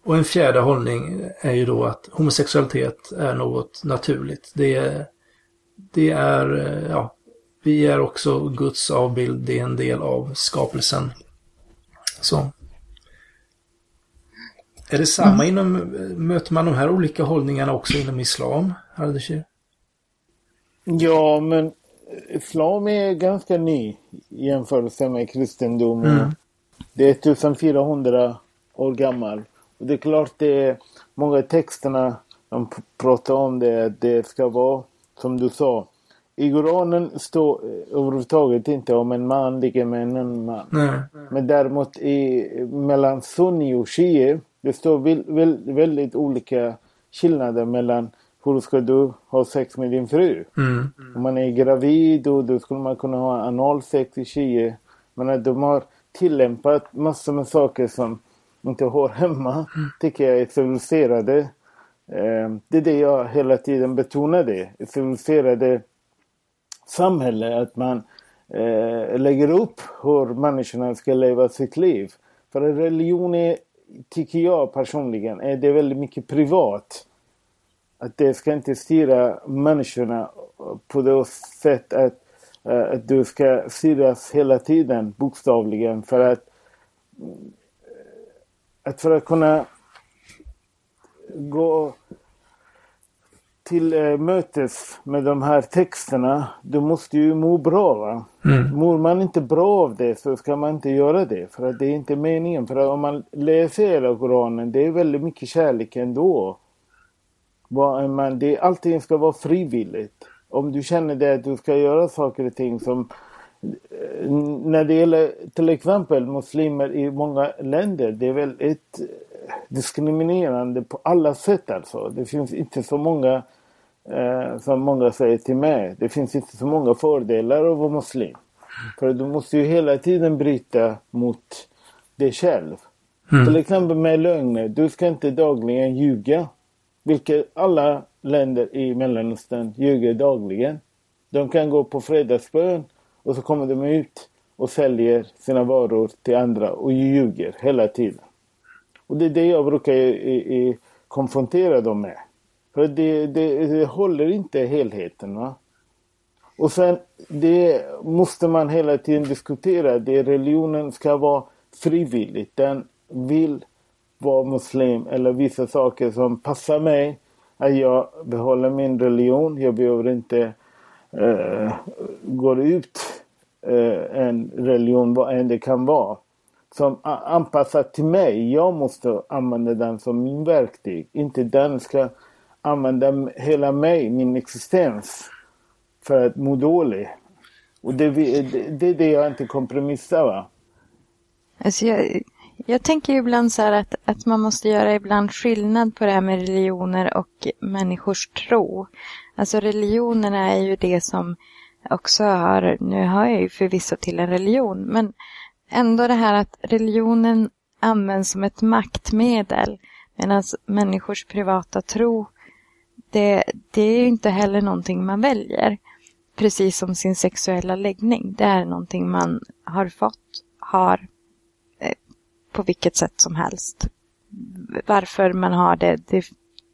Och en fjärde hållning är ju då att homosexualitet är något naturligt. Det är, det är eh, ja, vi är också Guds avbild, det är en del av skapelsen. Så. Är det samma mm. inom, möter man de här olika hållningarna också inom islam, Ardeshir? Ja, men islam är ganska ny i jämförelse med kristendomen. Mm. Det är 1400 år gammal. Och det är klart det är många texterna de pratar om det, att det ska vara som du sa. I Koranen står överhuvudtaget inte om en man ligger med en annan man. Nej. Men däremot i, mellan sunni och shia det står väldigt, olika skillnader mellan hur ska du ha sex med din fru? Mm. Om man är gravid och då skulle man kunna ha analsex i shia. Men de har tillämpat massor med saker som inte hör hemma, mm. tycker jag är civiliserade. Eh, det är det jag hela tiden betonade. Civiliserade samhälle, att man eh, lägger upp hur människorna ska leva sitt liv. För religion är, tycker jag personligen, är det väldigt mycket privat. Att det ska inte styra människorna på det sätt att, eh, att du ska styras hela tiden bokstavligen för att, att för att kunna gå till äh, mötes med de här texterna, du måste ju må bra. Va? Mm. Mår man inte bra av det så ska man inte göra det. För att det är inte meningen. För att om man läser hela Koranen, det är väldigt mycket kärlek ändå. Man, det, allting ska vara frivilligt. Om du känner det att du ska göra saker och ting som eh, när det gäller till exempel muslimer i många länder, det är väldigt diskriminerande på alla sätt alltså. Det finns inte så många eh, som många säger till mig. Det finns inte så många fördelar att vara muslim. För du måste ju hela tiden bryta mot dig själv. Mm. Till exempel med lögner. Du ska inte dagligen ljuga. Vilket alla länder i Mellanöstern ljuger dagligen. De kan gå på fredagsbön och så kommer de ut och säljer sina varor till andra och ljuger hela tiden. Och det är det jag brukar i, i, konfrontera dem med. För det, det, det håller inte helheten. Va? Och sen det måste man hela tiden diskutera. Det religionen ska vara frivilligt. Den vill vara muslim eller vissa saker som passar mig. Att jag behåller min religion. Jag behöver inte eh, gå ut eh, en religion, vad än det kan vara. Som anpassat till mig. Jag måste använda den som min verktyg. Inte den ska använda hela mig, min existens, för att må dålig. Och det, det, det är det jag inte kompromissar va. Alltså jag, jag tänker ibland så här att, att man måste göra ibland skillnad på det här med religioner och människors tro. Alltså religionerna är ju det som också har, nu har jag ju förvisso till en religion, men ändå det här att religionen används som ett maktmedel medan människors privata tro det, det är ju inte heller någonting man väljer. Precis som sin sexuella läggning. Det är någonting man har fått, har eh, på vilket sätt som helst. Varför man har det, det,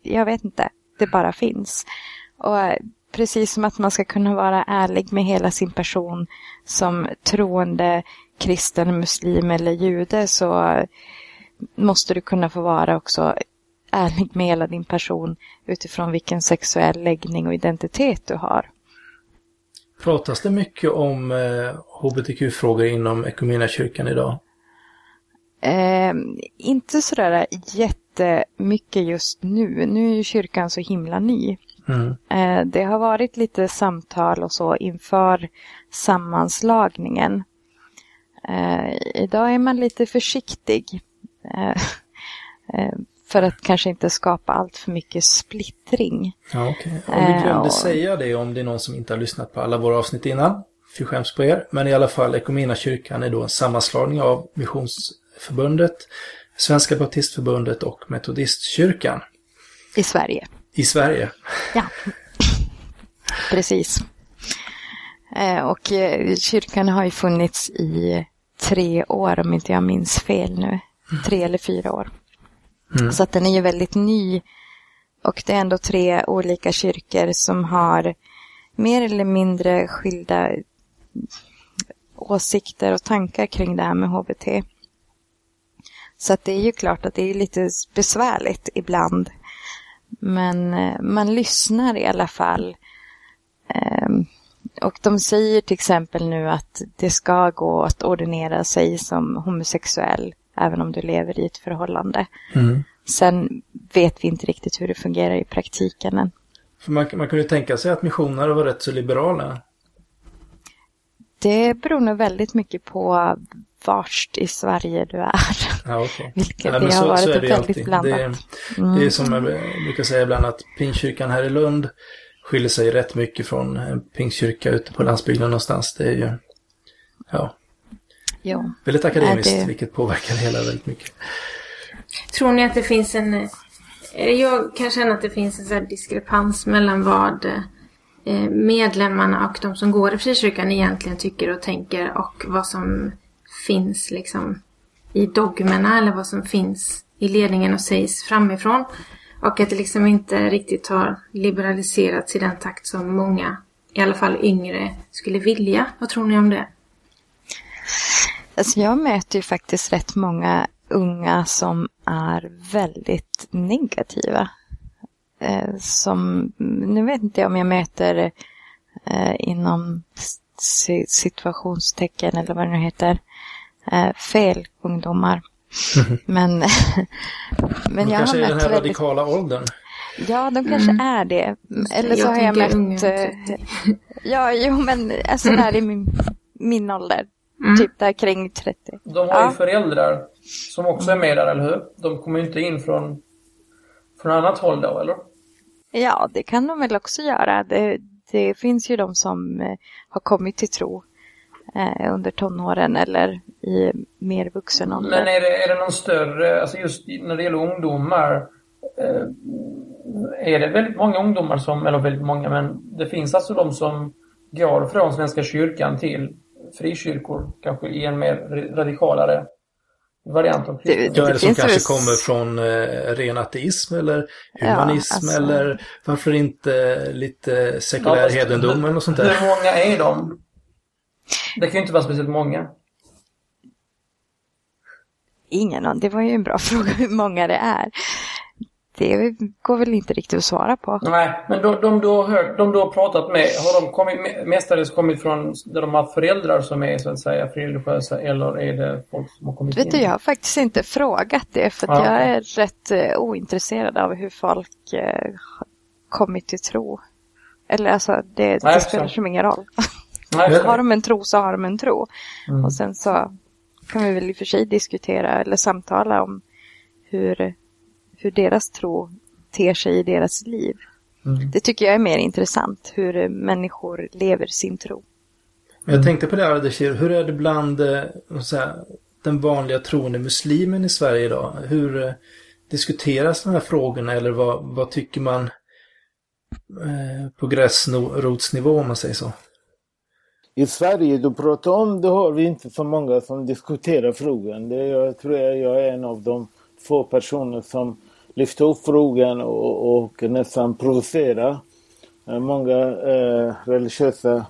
jag vet inte. Det bara finns. Och eh, precis som att man ska kunna vara ärlig med hela sin person som troende kristen, muslim eller jude så måste du kunna få vara också ärlig med hela din person utifrån vilken sexuell läggning och identitet du har. Pratas det mycket om eh, hbtq-frågor inom kyrkan idag? Eh, inte sådär jättemycket just nu. Nu är ju kyrkan så himla ny. Mm. Eh, det har varit lite samtal och så inför sammanslagningen. Eh, idag är man lite försiktig. Eh, eh, för att kanske inte skapa allt för mycket splittring. Ja, okay. Om vi glömde och... säga det om det är någon som inte har lyssnat på alla våra avsnitt innan. Fy skäms på er. Men i alla fall, kyrkan är då en sammanslagning av Missionsförbundet, Svenska Baptistförbundet och Metodistkyrkan. I Sverige. I Sverige. Ja, precis. Eh, och eh, kyrkan har ju funnits i tre år om inte jag minns fel nu. Tre eller fyra år. Mm. Så att den är ju väldigt ny. Och det är ändå tre olika kyrkor som har mer eller mindre skilda åsikter och tankar kring det här med HBT. Så att det är ju klart att det är lite besvärligt ibland. Men eh, man lyssnar i alla fall. Ehm, och de säger till exempel nu att det ska gå att ordinera sig som homosexuell även om du lever i ett förhållande. Mm. Sen vet vi inte riktigt hur det fungerar i praktiken än. För man, man kunde tänka sig att missionare var rätt så liberala. Det beror nog väldigt mycket på vart i Sverige du är. Ja, okay. Vilket ja, det har så, varit så väldigt alltid. blandat. Det är, mm. det är som jag brukar säga ibland att Pingstkyrkan här i Lund skiljer sig rätt mycket från en pingstkyrka ute på landsbygden någonstans. Det är ju, ja, Jo. Väldigt akademiskt, det... vilket påverkar det hela väldigt mycket. Tror ni att det finns en... Eh, jag kan känna att det finns en diskrepans mellan vad eh, medlemmarna och de som går i frikyrkan egentligen tycker och tänker och vad som finns liksom i dogmerna eller vad som finns i ledningen och sägs framifrån. Och att det liksom inte riktigt har liberaliserats i den takt som många, i alla fall yngre, skulle vilja. Vad tror ni om det? Alltså jag möter ju faktiskt rätt många unga som är väldigt negativa. Eh, som, nu vet inte jag om jag möter eh, inom situationstecken eller vad det nu heter, eh, fel ungdomar. men men jag kanske har mött är den här väldigt... radikala åldern. Ja, de kanske mm. är det. Eller så jag har jag mött... Äh, ja, jo men alltså där i min, min ålder. Mm. Typ där kring 30. De har ja. ju föräldrar som också är med där, eller hur? De kommer ju inte in från, från annat håll då, eller? Ja, det kan de väl också göra. Det, det finns ju de som eh, har kommit till tro eh, under tonåren eller i mer vuxen ålder. Men är det, är det någon större, alltså just när det gäller ungdomar, eh, är det väldigt många ungdomar som, eller väldigt många, men det finns alltså de som går från Svenska kyrkan till frikyrkor, kanske i en mer radikalare variant av kristendom. Ja, eller som kanske kommer från eh, ren ateism eller humanism ja, alltså... eller varför inte lite sekulär ja, hedendom eller något sånt där. Hur många är de? Det kan ju inte vara speciellt många. Ingen aning. Det var ju en bra fråga hur många det är det går väl inte riktigt att svara på. Nej, men de, de, du, har hört, de du har pratat med, har de kommit, mestadels kommit från där de har föräldrar som är så att säga religiösa eller är det folk som har kommit Vet in? Du, jag har faktiskt inte frågat det för att ja. jag är rätt uh, ointresserad av hur folk uh, kommit till tro. Eller alltså, det, Nej, det spelar som ingen roll. Nej, har de en tro så har de en tro. Mm. Och sen så kan vi väl i och för sig diskutera eller samtala om hur hur deras tro ter sig i deras liv. Mm. Det tycker jag är mer intressant, hur människor lever sin tro. Jag tänkte på det Ardeshir, hur är det bland eh, här, den vanliga troende muslimen i Sverige idag? Hur eh, diskuteras de här frågorna eller vad, vad tycker man eh, på gräsrotsnivå om man säger så? I Sverige, du pratar om, det har vi inte så många som diskuterar frågan. Det, jag tror jag, jag är en av de få personer som lyfta upp frågan och, och nästan provocera eh, många eh, religiösa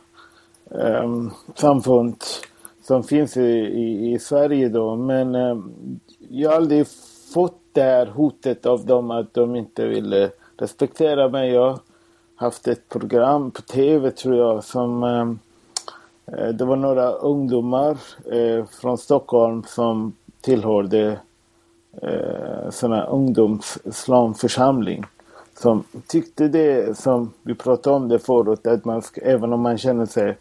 eh, samfund som finns i, i, i, Sverige då. Men eh, jag har aldrig fått det här hotet av dem att de inte ville respektera mig. Jag har haft ett program på tv tror jag som eh, eh, det var några ungdomar eh, från Stockholm som tillhörde eh, sån här ungdomsslamförsamling som tyckte det som vi pratade om det förut att man ska, även om man känner sig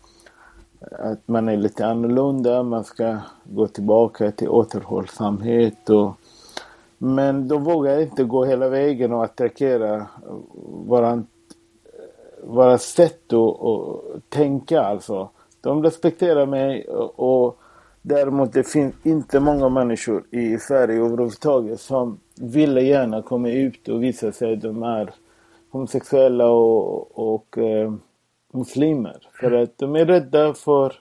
att man är lite annorlunda, man ska gå tillbaka till återhållsamhet och men de vågar inte gå hela vägen och attackera våran, våra sätt att, att tänka alltså. De respekterar mig och, och Däremot det finns inte många människor i Sverige överhuvudtaget som ville gärna komma ut och visa sig att de är homosexuella och, och eh, muslimer. För att de är rädda för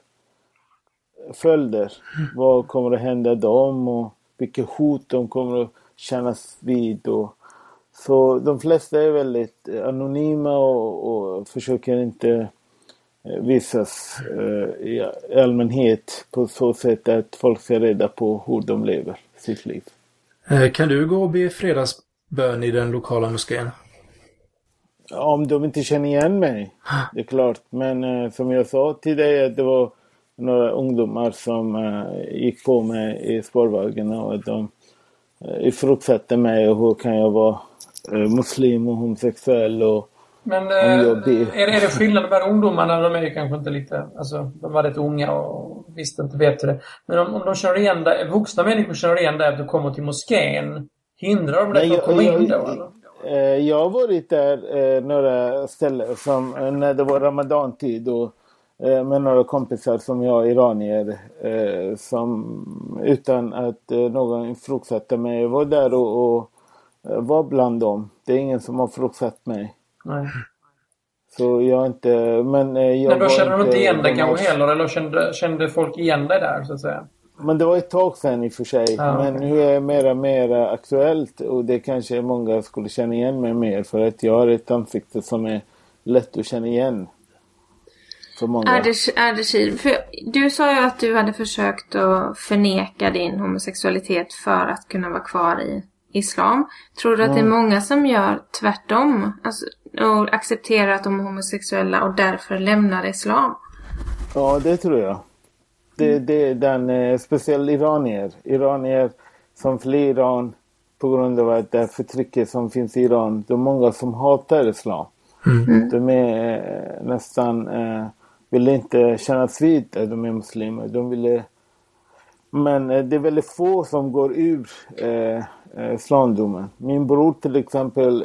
följder. Vad kommer att hända dem och vilket hot de kommer att kännas vid. Och, så de flesta är väldigt anonyma och, och försöker inte visas eh, i allmänhet på så sätt att folk ska reda på hur de lever sitt liv. Eh, kan du gå och be fredagsbön i den lokala moskén? Om de inte känner igen mig, det är klart. Men som jag sa till dig att det var några ungdomar som gick på mig i spårvagnen och de ifrågasatte mig och hur kan jag vara muslim och homosexuell och men eh, är, är det skillnad med ungdomarna? De är kanske inte lite, alltså de var rätt unga och visste inte bättre. Men om, om de känner igen det, vuxna människor känner igen det att du kommer till moskén. Hindrar de dig från att komma in då? Eller? Eh, jag har varit där eh, några ställen som när det var ramadantid och eh, med några kompisar som jag, iranier, eh, som utan att eh, någon ifrågasatte mig. Jag var där och, och var bland dem. Det är ingen som har ifrågasatt mig. Nej. Så jag inte, men eh, jag Men då kände de inte igen dig kanske heller? Eller kände, kände folk igen dig där så att säga? Men det var ett tag sedan i och för sig. Ja, men nu är det mer och mer aktuellt och det kanske många skulle känna igen mig mer för att jag har ett ansikte som är lätt att känna igen. För många. Ardeshir, för du sa ju att du hade försökt att förneka din homosexualitet för att kunna vara kvar i islam. Tror du att det är många som gör tvärtom? Alltså, och accepterar att de är homosexuella och därför lämnar islam? Ja, det tror jag. Det, det är den, eh, speciellt iranier. Iranier som flyr Iran på grund av att det förtrycket som finns i Iran. Det är många som hatar islam. De är eh, nästan, eh, vill inte kännas vid att de är muslimer. De ville, men eh, det är väldigt få som går ur eh. Min bror till exempel,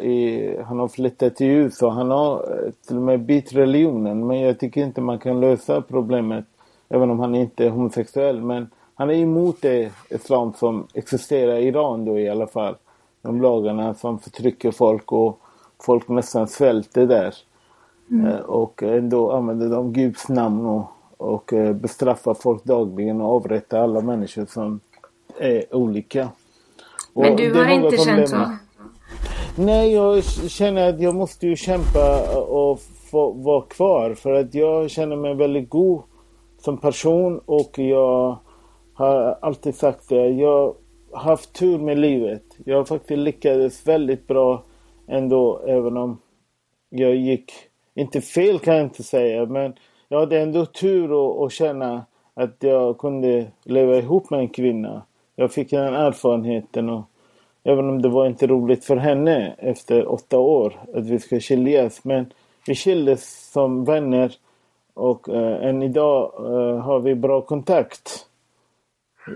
han har flyttat till USA. Han har eh, till och med bytt religionen. Men jag tycker inte man kan lösa problemet även om han inte är homosexuell. Men han är emot det islam som existerar i Iran då i alla fall. De lagarna som förtrycker folk och folk nästan svälter där. Eh, Och ändå använder de Guds namn och, och eh, bestraffar folk dagligen och avrättar alla människor som är olika. Och Men du har inte känt så? Nej, jag känner att jag måste ju kämpa och få vara kvar för att jag känner mig väldigt god som person och jag har alltid sagt det. Jag har haft tur med livet. Jag har faktiskt lyckades väldigt bra ändå även om jag gick, inte fel kan jag inte säga, men jag hade ändå tur att, att känna att jag kunde leva ihop med en kvinna. Jag fick den erfarenheten och även om det var inte roligt för henne efter åtta år att vi ska skiljas, men vi skildes som vänner och eh, än idag eh, har vi bra kontakt.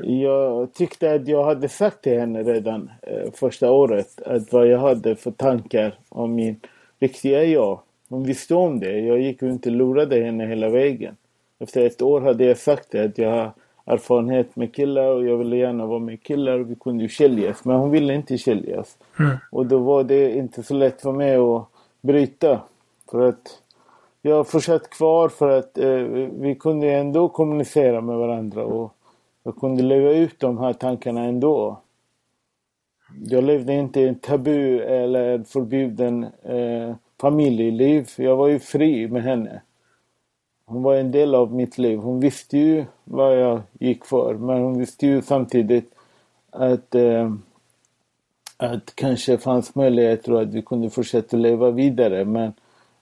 Jag tyckte att jag hade sagt till henne redan eh, första året att vad jag hade för tankar om min riktiga jag. Hon visste om det. Jag gick och inte lurade henne hela vägen. Efter ett år hade jag sagt det, att jag erfarenhet med killar och jag ville gärna vara med killar och vi kunde ju skiljas. Men hon ville inte skiljas. Och då var det inte så lätt för mig att bryta. För att jag har fortsatt kvar för att eh, vi kunde ändå kommunicera med varandra och jag kunde leva ut de här tankarna ändå. Jag levde inte i en tabu eller förbjuden eh, familjeliv. Jag var ju fri med henne. Hon var en del av mitt liv. Hon visste ju vad jag gick för. Men hon visste ju samtidigt att, eh, att kanske fanns möjligheter att vi kunde fortsätta leva vidare. Men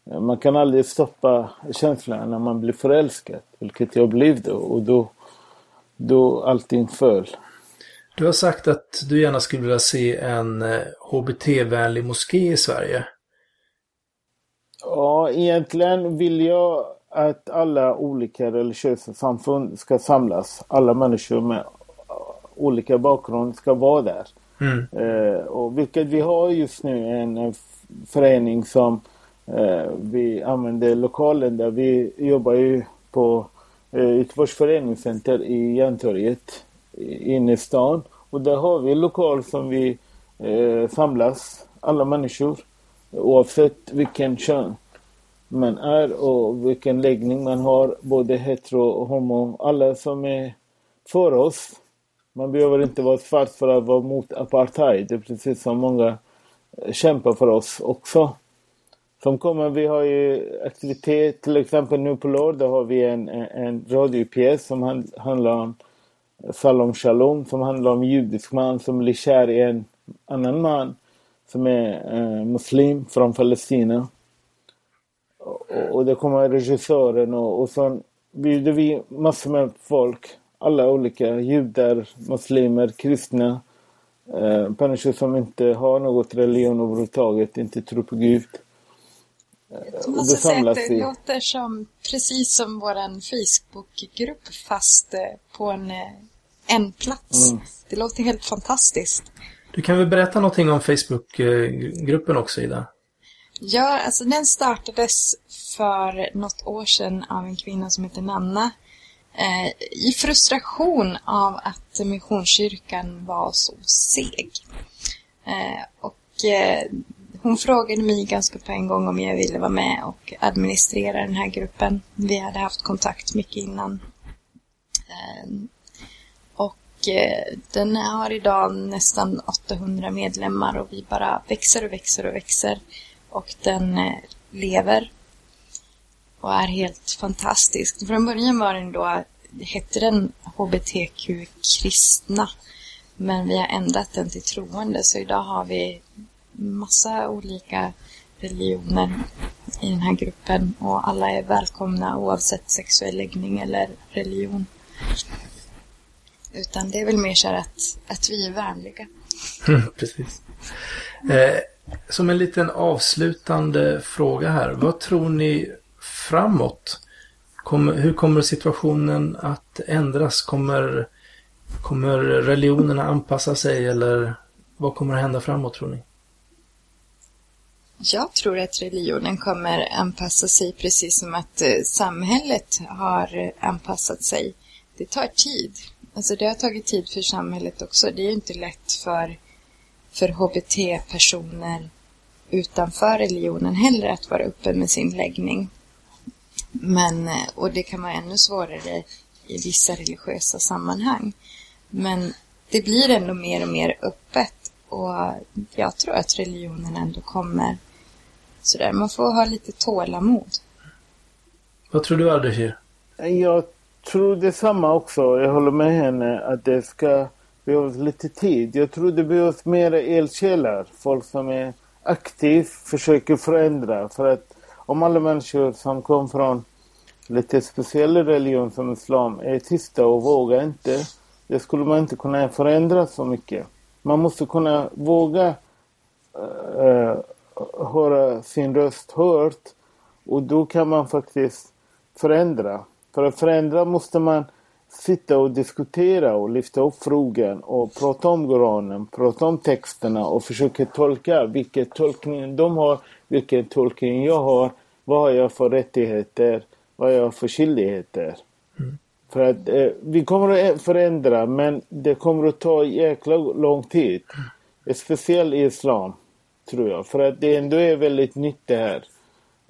eh, man kan aldrig stoppa känslan när man blir förälskad. Vilket jag blev då. Och då, då allting föll. Du har sagt att du gärna skulle vilja se en eh, HBT-vänlig moské i Sverige. Ja, egentligen vill jag att alla olika religiösa samfund ska samlas. Alla människor med olika bakgrund ska vara där. Mm. Eh, och vilket vi har just nu en eh, förening som eh, vi använder lokalen där. Vi jobbar ju på eh, Göteborgs föreningscenter i Järntorget inne i stan. Och där har vi en lokal som vi eh, samlas, alla människor oavsett vilken kön man är och vilken läggning man har, både hetero och homo, alla som är för oss. Man behöver inte vara svart för att vara mot apartheid. Det är precis som många eh, kämpar för oss också. Som kommer, vi har ju aktivitet, till exempel nu på lördag har vi en, en, radiopjäs som handlar om eh, Salom Shalom, som handlar om en judisk man som blir kär i en annan man som är eh, muslim från Palestina. Och, och det kommer regissören och, och så bjuder vi massor med folk. Alla olika judar, muslimer, kristna. Eh, människor som inte har något religion överhuvudtaget, inte tror på Gud. Jag då måste säga att samlas det vi. låter som precis som våran Facebookgrupp fast eh, på en, eh, en plats. Mm. Det låter helt fantastiskt. Du kan väl berätta någonting om Facebook-gruppen också, Ida? Ja, alltså den startades för något år sedan av en kvinna som heter Nanna. Eh, I frustration av att Missionskyrkan var så seg. Eh, och eh, hon frågade mig ganska på en gång om jag ville vara med och administrera den här gruppen. Vi hade haft kontakt mycket innan. Eh, och eh, den har idag nästan 800 medlemmar och vi bara växer och växer och växer. Och den eh, lever och är helt fantastisk. Från början var den då, hette den HBTQ kristna. Men vi har ändrat den till troende så idag har vi massa olika religioner i den här gruppen och alla är välkomna oavsett sexuell läggning eller religion. Utan det är väl mer så att, att vi är vänliga. Precis. Eh, som en liten avslutande fråga här. Vad tror ni framåt? Kommer, hur kommer situationen att ändras? Kommer, kommer religionerna anpassa sig eller vad kommer att hända framåt tror ni? Jag tror att religionen kommer anpassa sig precis som att eh, samhället har anpassat sig. Det tar tid. Alltså det har tagit tid för samhället också. Det är ju inte lätt för, för HBT-personer utanför religionen heller att vara uppe med sin läggning. Men, eh, och det kan vara ännu svårare i vissa religiösa sammanhang. Men det blir ändå mer och mer öppet och jag tror att religionen ändå kommer sådär. Man får ha lite tålamod. Vad tror du Ardeshir? Jag tror detsamma också. Jag håller med henne att det ska behövs lite tid. Jag tror det behövs mer eldsjälar. Folk som är aktivt försöker förändra. För att om alla människor som kom från lite speciella religion som islam är tysta och vågar inte. Det skulle man inte kunna förändra så mycket. Man måste kunna våga äh, höra sin röst hört och då kan man faktiskt förändra. För att förändra måste man sitta och diskutera och lyfta upp frågan och prata om Koranen, prata om texterna och försöka tolka vilken tolkning de har, vilken tolkning jag har, vad har jag för rättigheter, vad har jag för skyldigheter. Mm. För att eh, vi kommer att förändra men det kommer att ta jäkla lång tid. Mm. Speciellt i Islam tror jag. För att det ändå är väldigt nytt det här.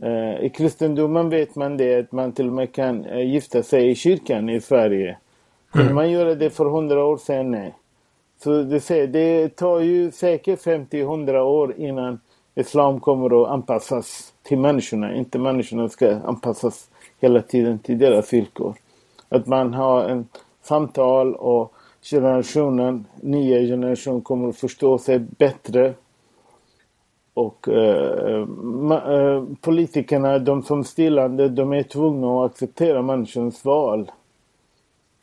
Uh, I kristendomen vet man det att man till och med kan uh, gifta sig i kyrkan i Sverige. Kunde mm. man göra det för hundra år sedan? Nej. Så det, säger, det tar ju säkert 50-100 år innan Islam kommer att anpassas till människorna. Inte människorna ska anpassas hela tiden till deras villkor. Att man har en samtal och generationen, nya generation kommer att förstå sig bättre och eh, eh, politikerna, de som stillande, de är tvungna att acceptera människans val.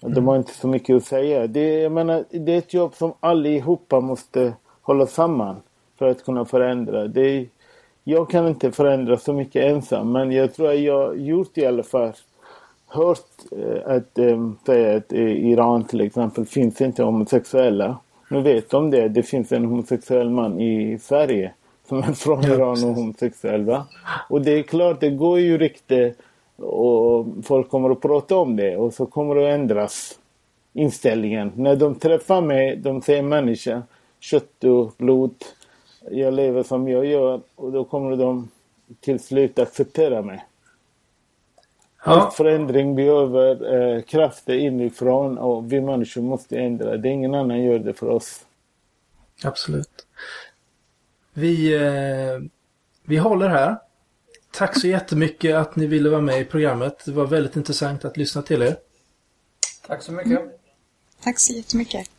Mm. De har inte så mycket att säga. Det, jag menar, det är ett jobb som allihopa måste hålla samman för att kunna förändra. Det, jag kan inte förändra så mycket ensam men jag tror att jag gjort i alla fall hört eh, att, äh, säga att i Iran till exempel finns inte homosexuella. Nu vet de det. Det finns en homosexuell man i Sverige från Iran och homosexuell. Va? Och det är klart, det går ju rykte och folk kommer att prata om det och så kommer det att ändras inställningen. När de träffar mig, de säger människa, kött och blod. Jag lever som jag gör och då kommer de till slut acceptera mig. Ja. All förändring behöver eh, krafter inifrån och vi människor måste ändra. Det är ingen annan gör det för oss. Absolut. Vi, eh, vi håller här. Tack så jättemycket att ni ville vara med i programmet. Det var väldigt intressant att lyssna till er. Tack så mycket. Mm. Tack så jättemycket.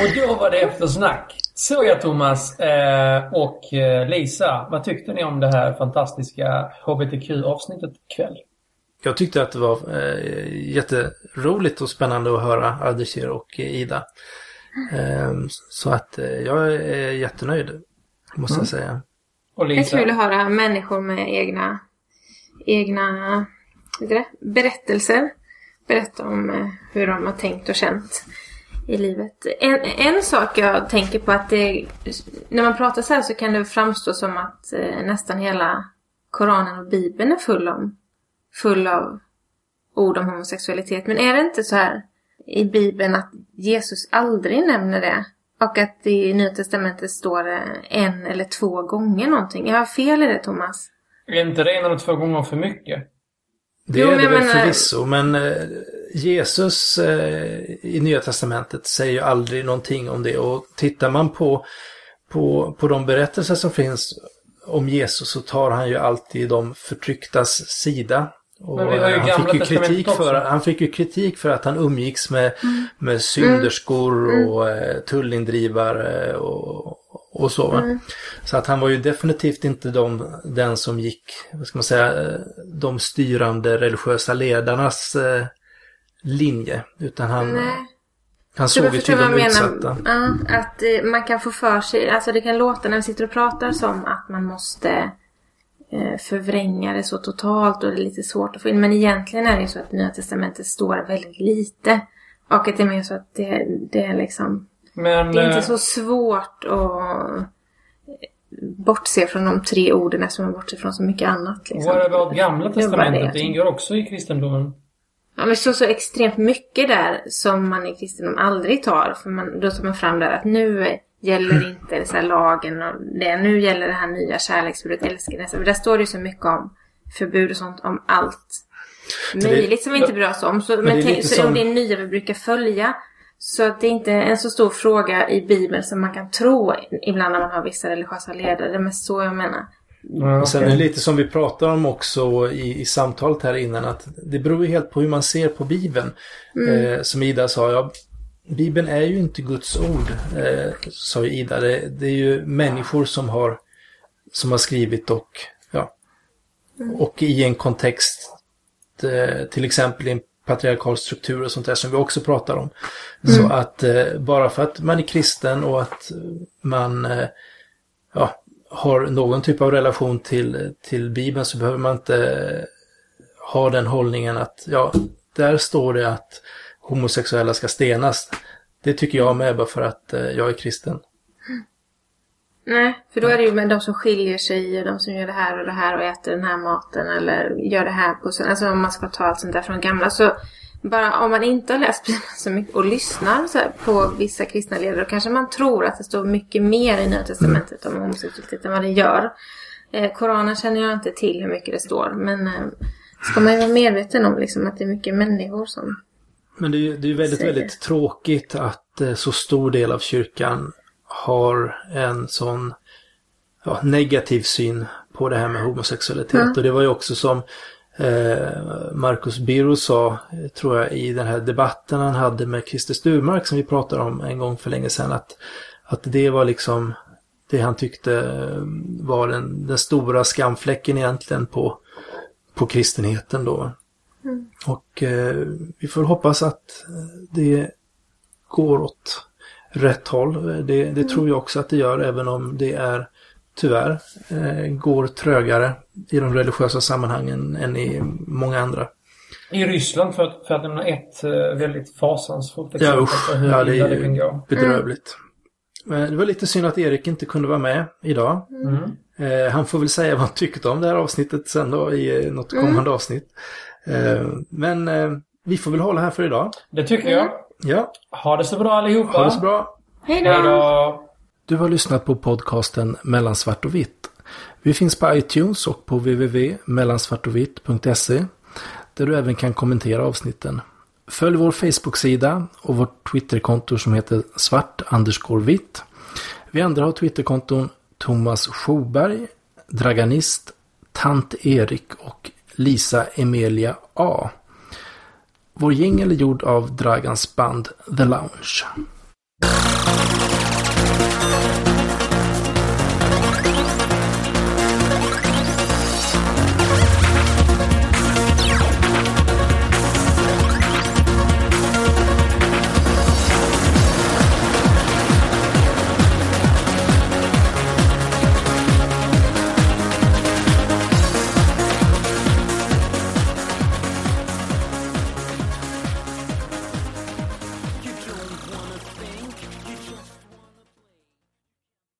Och då var det eftersnack. Så ja Thomas eh, och eh, Lisa, vad tyckte ni om det här fantastiska HBTQ-avsnittet ikväll? Jag tyckte att det var eh, jätteroligt och spännande att höra Ardeshir och Ida. Eh, så att eh, jag är jättenöjd, måste mm. jag säga. Och Det är kul att höra människor med egna, egna det, berättelser. Berätta om eh, hur de har tänkt och känt i livet. En, en sak jag tänker på att det, när man pratar så här så kan det framstå som att eh, nästan hela Koranen och Bibeln är full om full av ord om homosexualitet. Men är det inte så här i Bibeln att Jesus aldrig nämner det? Och att i Nya Testamentet står det en eller två gånger någonting. Jag har fel i det Thomas? Är inte det en eller två gånger för mycket? Det Jo, är det väl menar- förvisso, men eh, Jesus eh, i Nya Testamentet säger ju aldrig någonting om det. Och tittar man på, på, på de berättelser som finns om Jesus så tar han ju alltid de förtrycktas sida. Och Men vi har ju han, fick ju kritik för, han fick ju kritik för att han umgicks med, Mm. med synderskor och eh, tullindrivare och, och så. Mm. Så att han var ju definitivt inte de, den som gick, vad ska man säga, eh, de styrande religiösa ledarnas eh, linje. Utan han, Nej. han såg ju till de utsatta. menar. Ja, att eh, man kan få för sig, alltså det kan låta när vi sitter och pratar som att man måste eh, förvränga det så totalt och det är lite svårt att få in. Men egentligen är det ju så att Nya Testamentet står väldigt lite. Och att det är mer så att det, det är liksom, Men... det är inte eh, så svårt att eh, bortse från de tre orden eftersom man bortser från så mycket annat. Liksom. Vad about Gamla är Testamentet? det. Det ingår också i kristendomen. Ja, men står så extremt mycket där som man i kristendom aldrig tar. För man, då tar man fram där att nu gäller inte så här lagen och det. Nu gäller det här nya kärleksförbudet, älska nästa. För där står det ju så mycket om förbud och sånt, om allt möjligt som vi inte bryr oss om. Så, men är tänk, så som- om det är nya vi brukar följa. Så att det är inte en så stor fråga i Bibeln som man kan tro ibland när man har vissa religiösa ledare. Det är så jag menar. Ja, Och sen är det lite som vi pratar om också i, i samtalet här innan att det beror ju helt på hur man ser på Bibeln. Eh, som Ida sa, ja, Bibeln är ju inte Guds ord, eh, sa Ida. Det, det är ju människor som har, som har skrivit och, ja, och i en kontext, eh, till exempel i en patriarkal struktur och sånt där som vi också pratar om. Så att eh, bara för att man är kristen och att man eh, ja, har någon typ av relation till, till Bibeln så behöver man inte ha den hållningen att ja, där står det att homosexuella ska stenas. Det tycker jag med bara för att eh, jag är kristen. Nej, för då är det ju med de som skiljer sig och de som gör det här och det här och äter den här maten eller gör det här på Alltså om man ska ta allt sånt där från gamla så bara om man inte har läst Bibeln så mycket och lyssnar så här på vissa kristna ledare då kanske man tror att det står mycket mer i Nya Testamentet om homosexualitet än vad det gör. Eh, Koranen känner jag inte till hur mycket det står men eh, ska man ju vara medveten om liksom att det är mycket människor som... Men det är ju det är väldigt, Säger. väldigt tråkigt att eh, så stor del av kyrkan har en sån ja, negativ syn på det här med homosexualitet. Och det var ju också som eh, Marcus Birro sa, tror jag, i den här debatten han hade med Christer Sturmark som vi pratade om en gång för länge sedan. Att, att det var liksom det han tyckte eh, var den, den stora skamfläcken egentligen på, på kristenheten då. Och eh, vi får hoppas att eh, det går åt rätt håll. Det, det tror jag också att det gör även om det är tyvärr eh, går trögare i de religiösa sammanhangen än i många andra. I Ryssland, för att, för att nämna ett eh, väldigt fasansfullt Ja, exempel usch, på hur ja, det är det kan ju gå. bedrövligt. Men det var lite synd att Erik inte kunde vara med idag. Mm. Eh, han får väl säga vad han tyckte om det här avsnittet sen då i eh, något kommande avsnitt. Eh, men eh, vi får väl hålla här för idag. Det tycker jag. Ja, Ha det så bra allihopa. ha det så bra. Hej då! Hej då! Du har lyssnat på podcasten Mellan svart och vitt. Vi finns på iTunes och på www.mellansvartovitt.se där du även kan kommentera avsnitten. Följ vår Facebook-sida och vårt Twitterkonto som heter svart vitt. Vi andra har Twitterkonton Thomas Schoberg, Draganist, Tant Erik och Lisa Emilia A. Vår jingel är gjord av Dragans band The Lounge.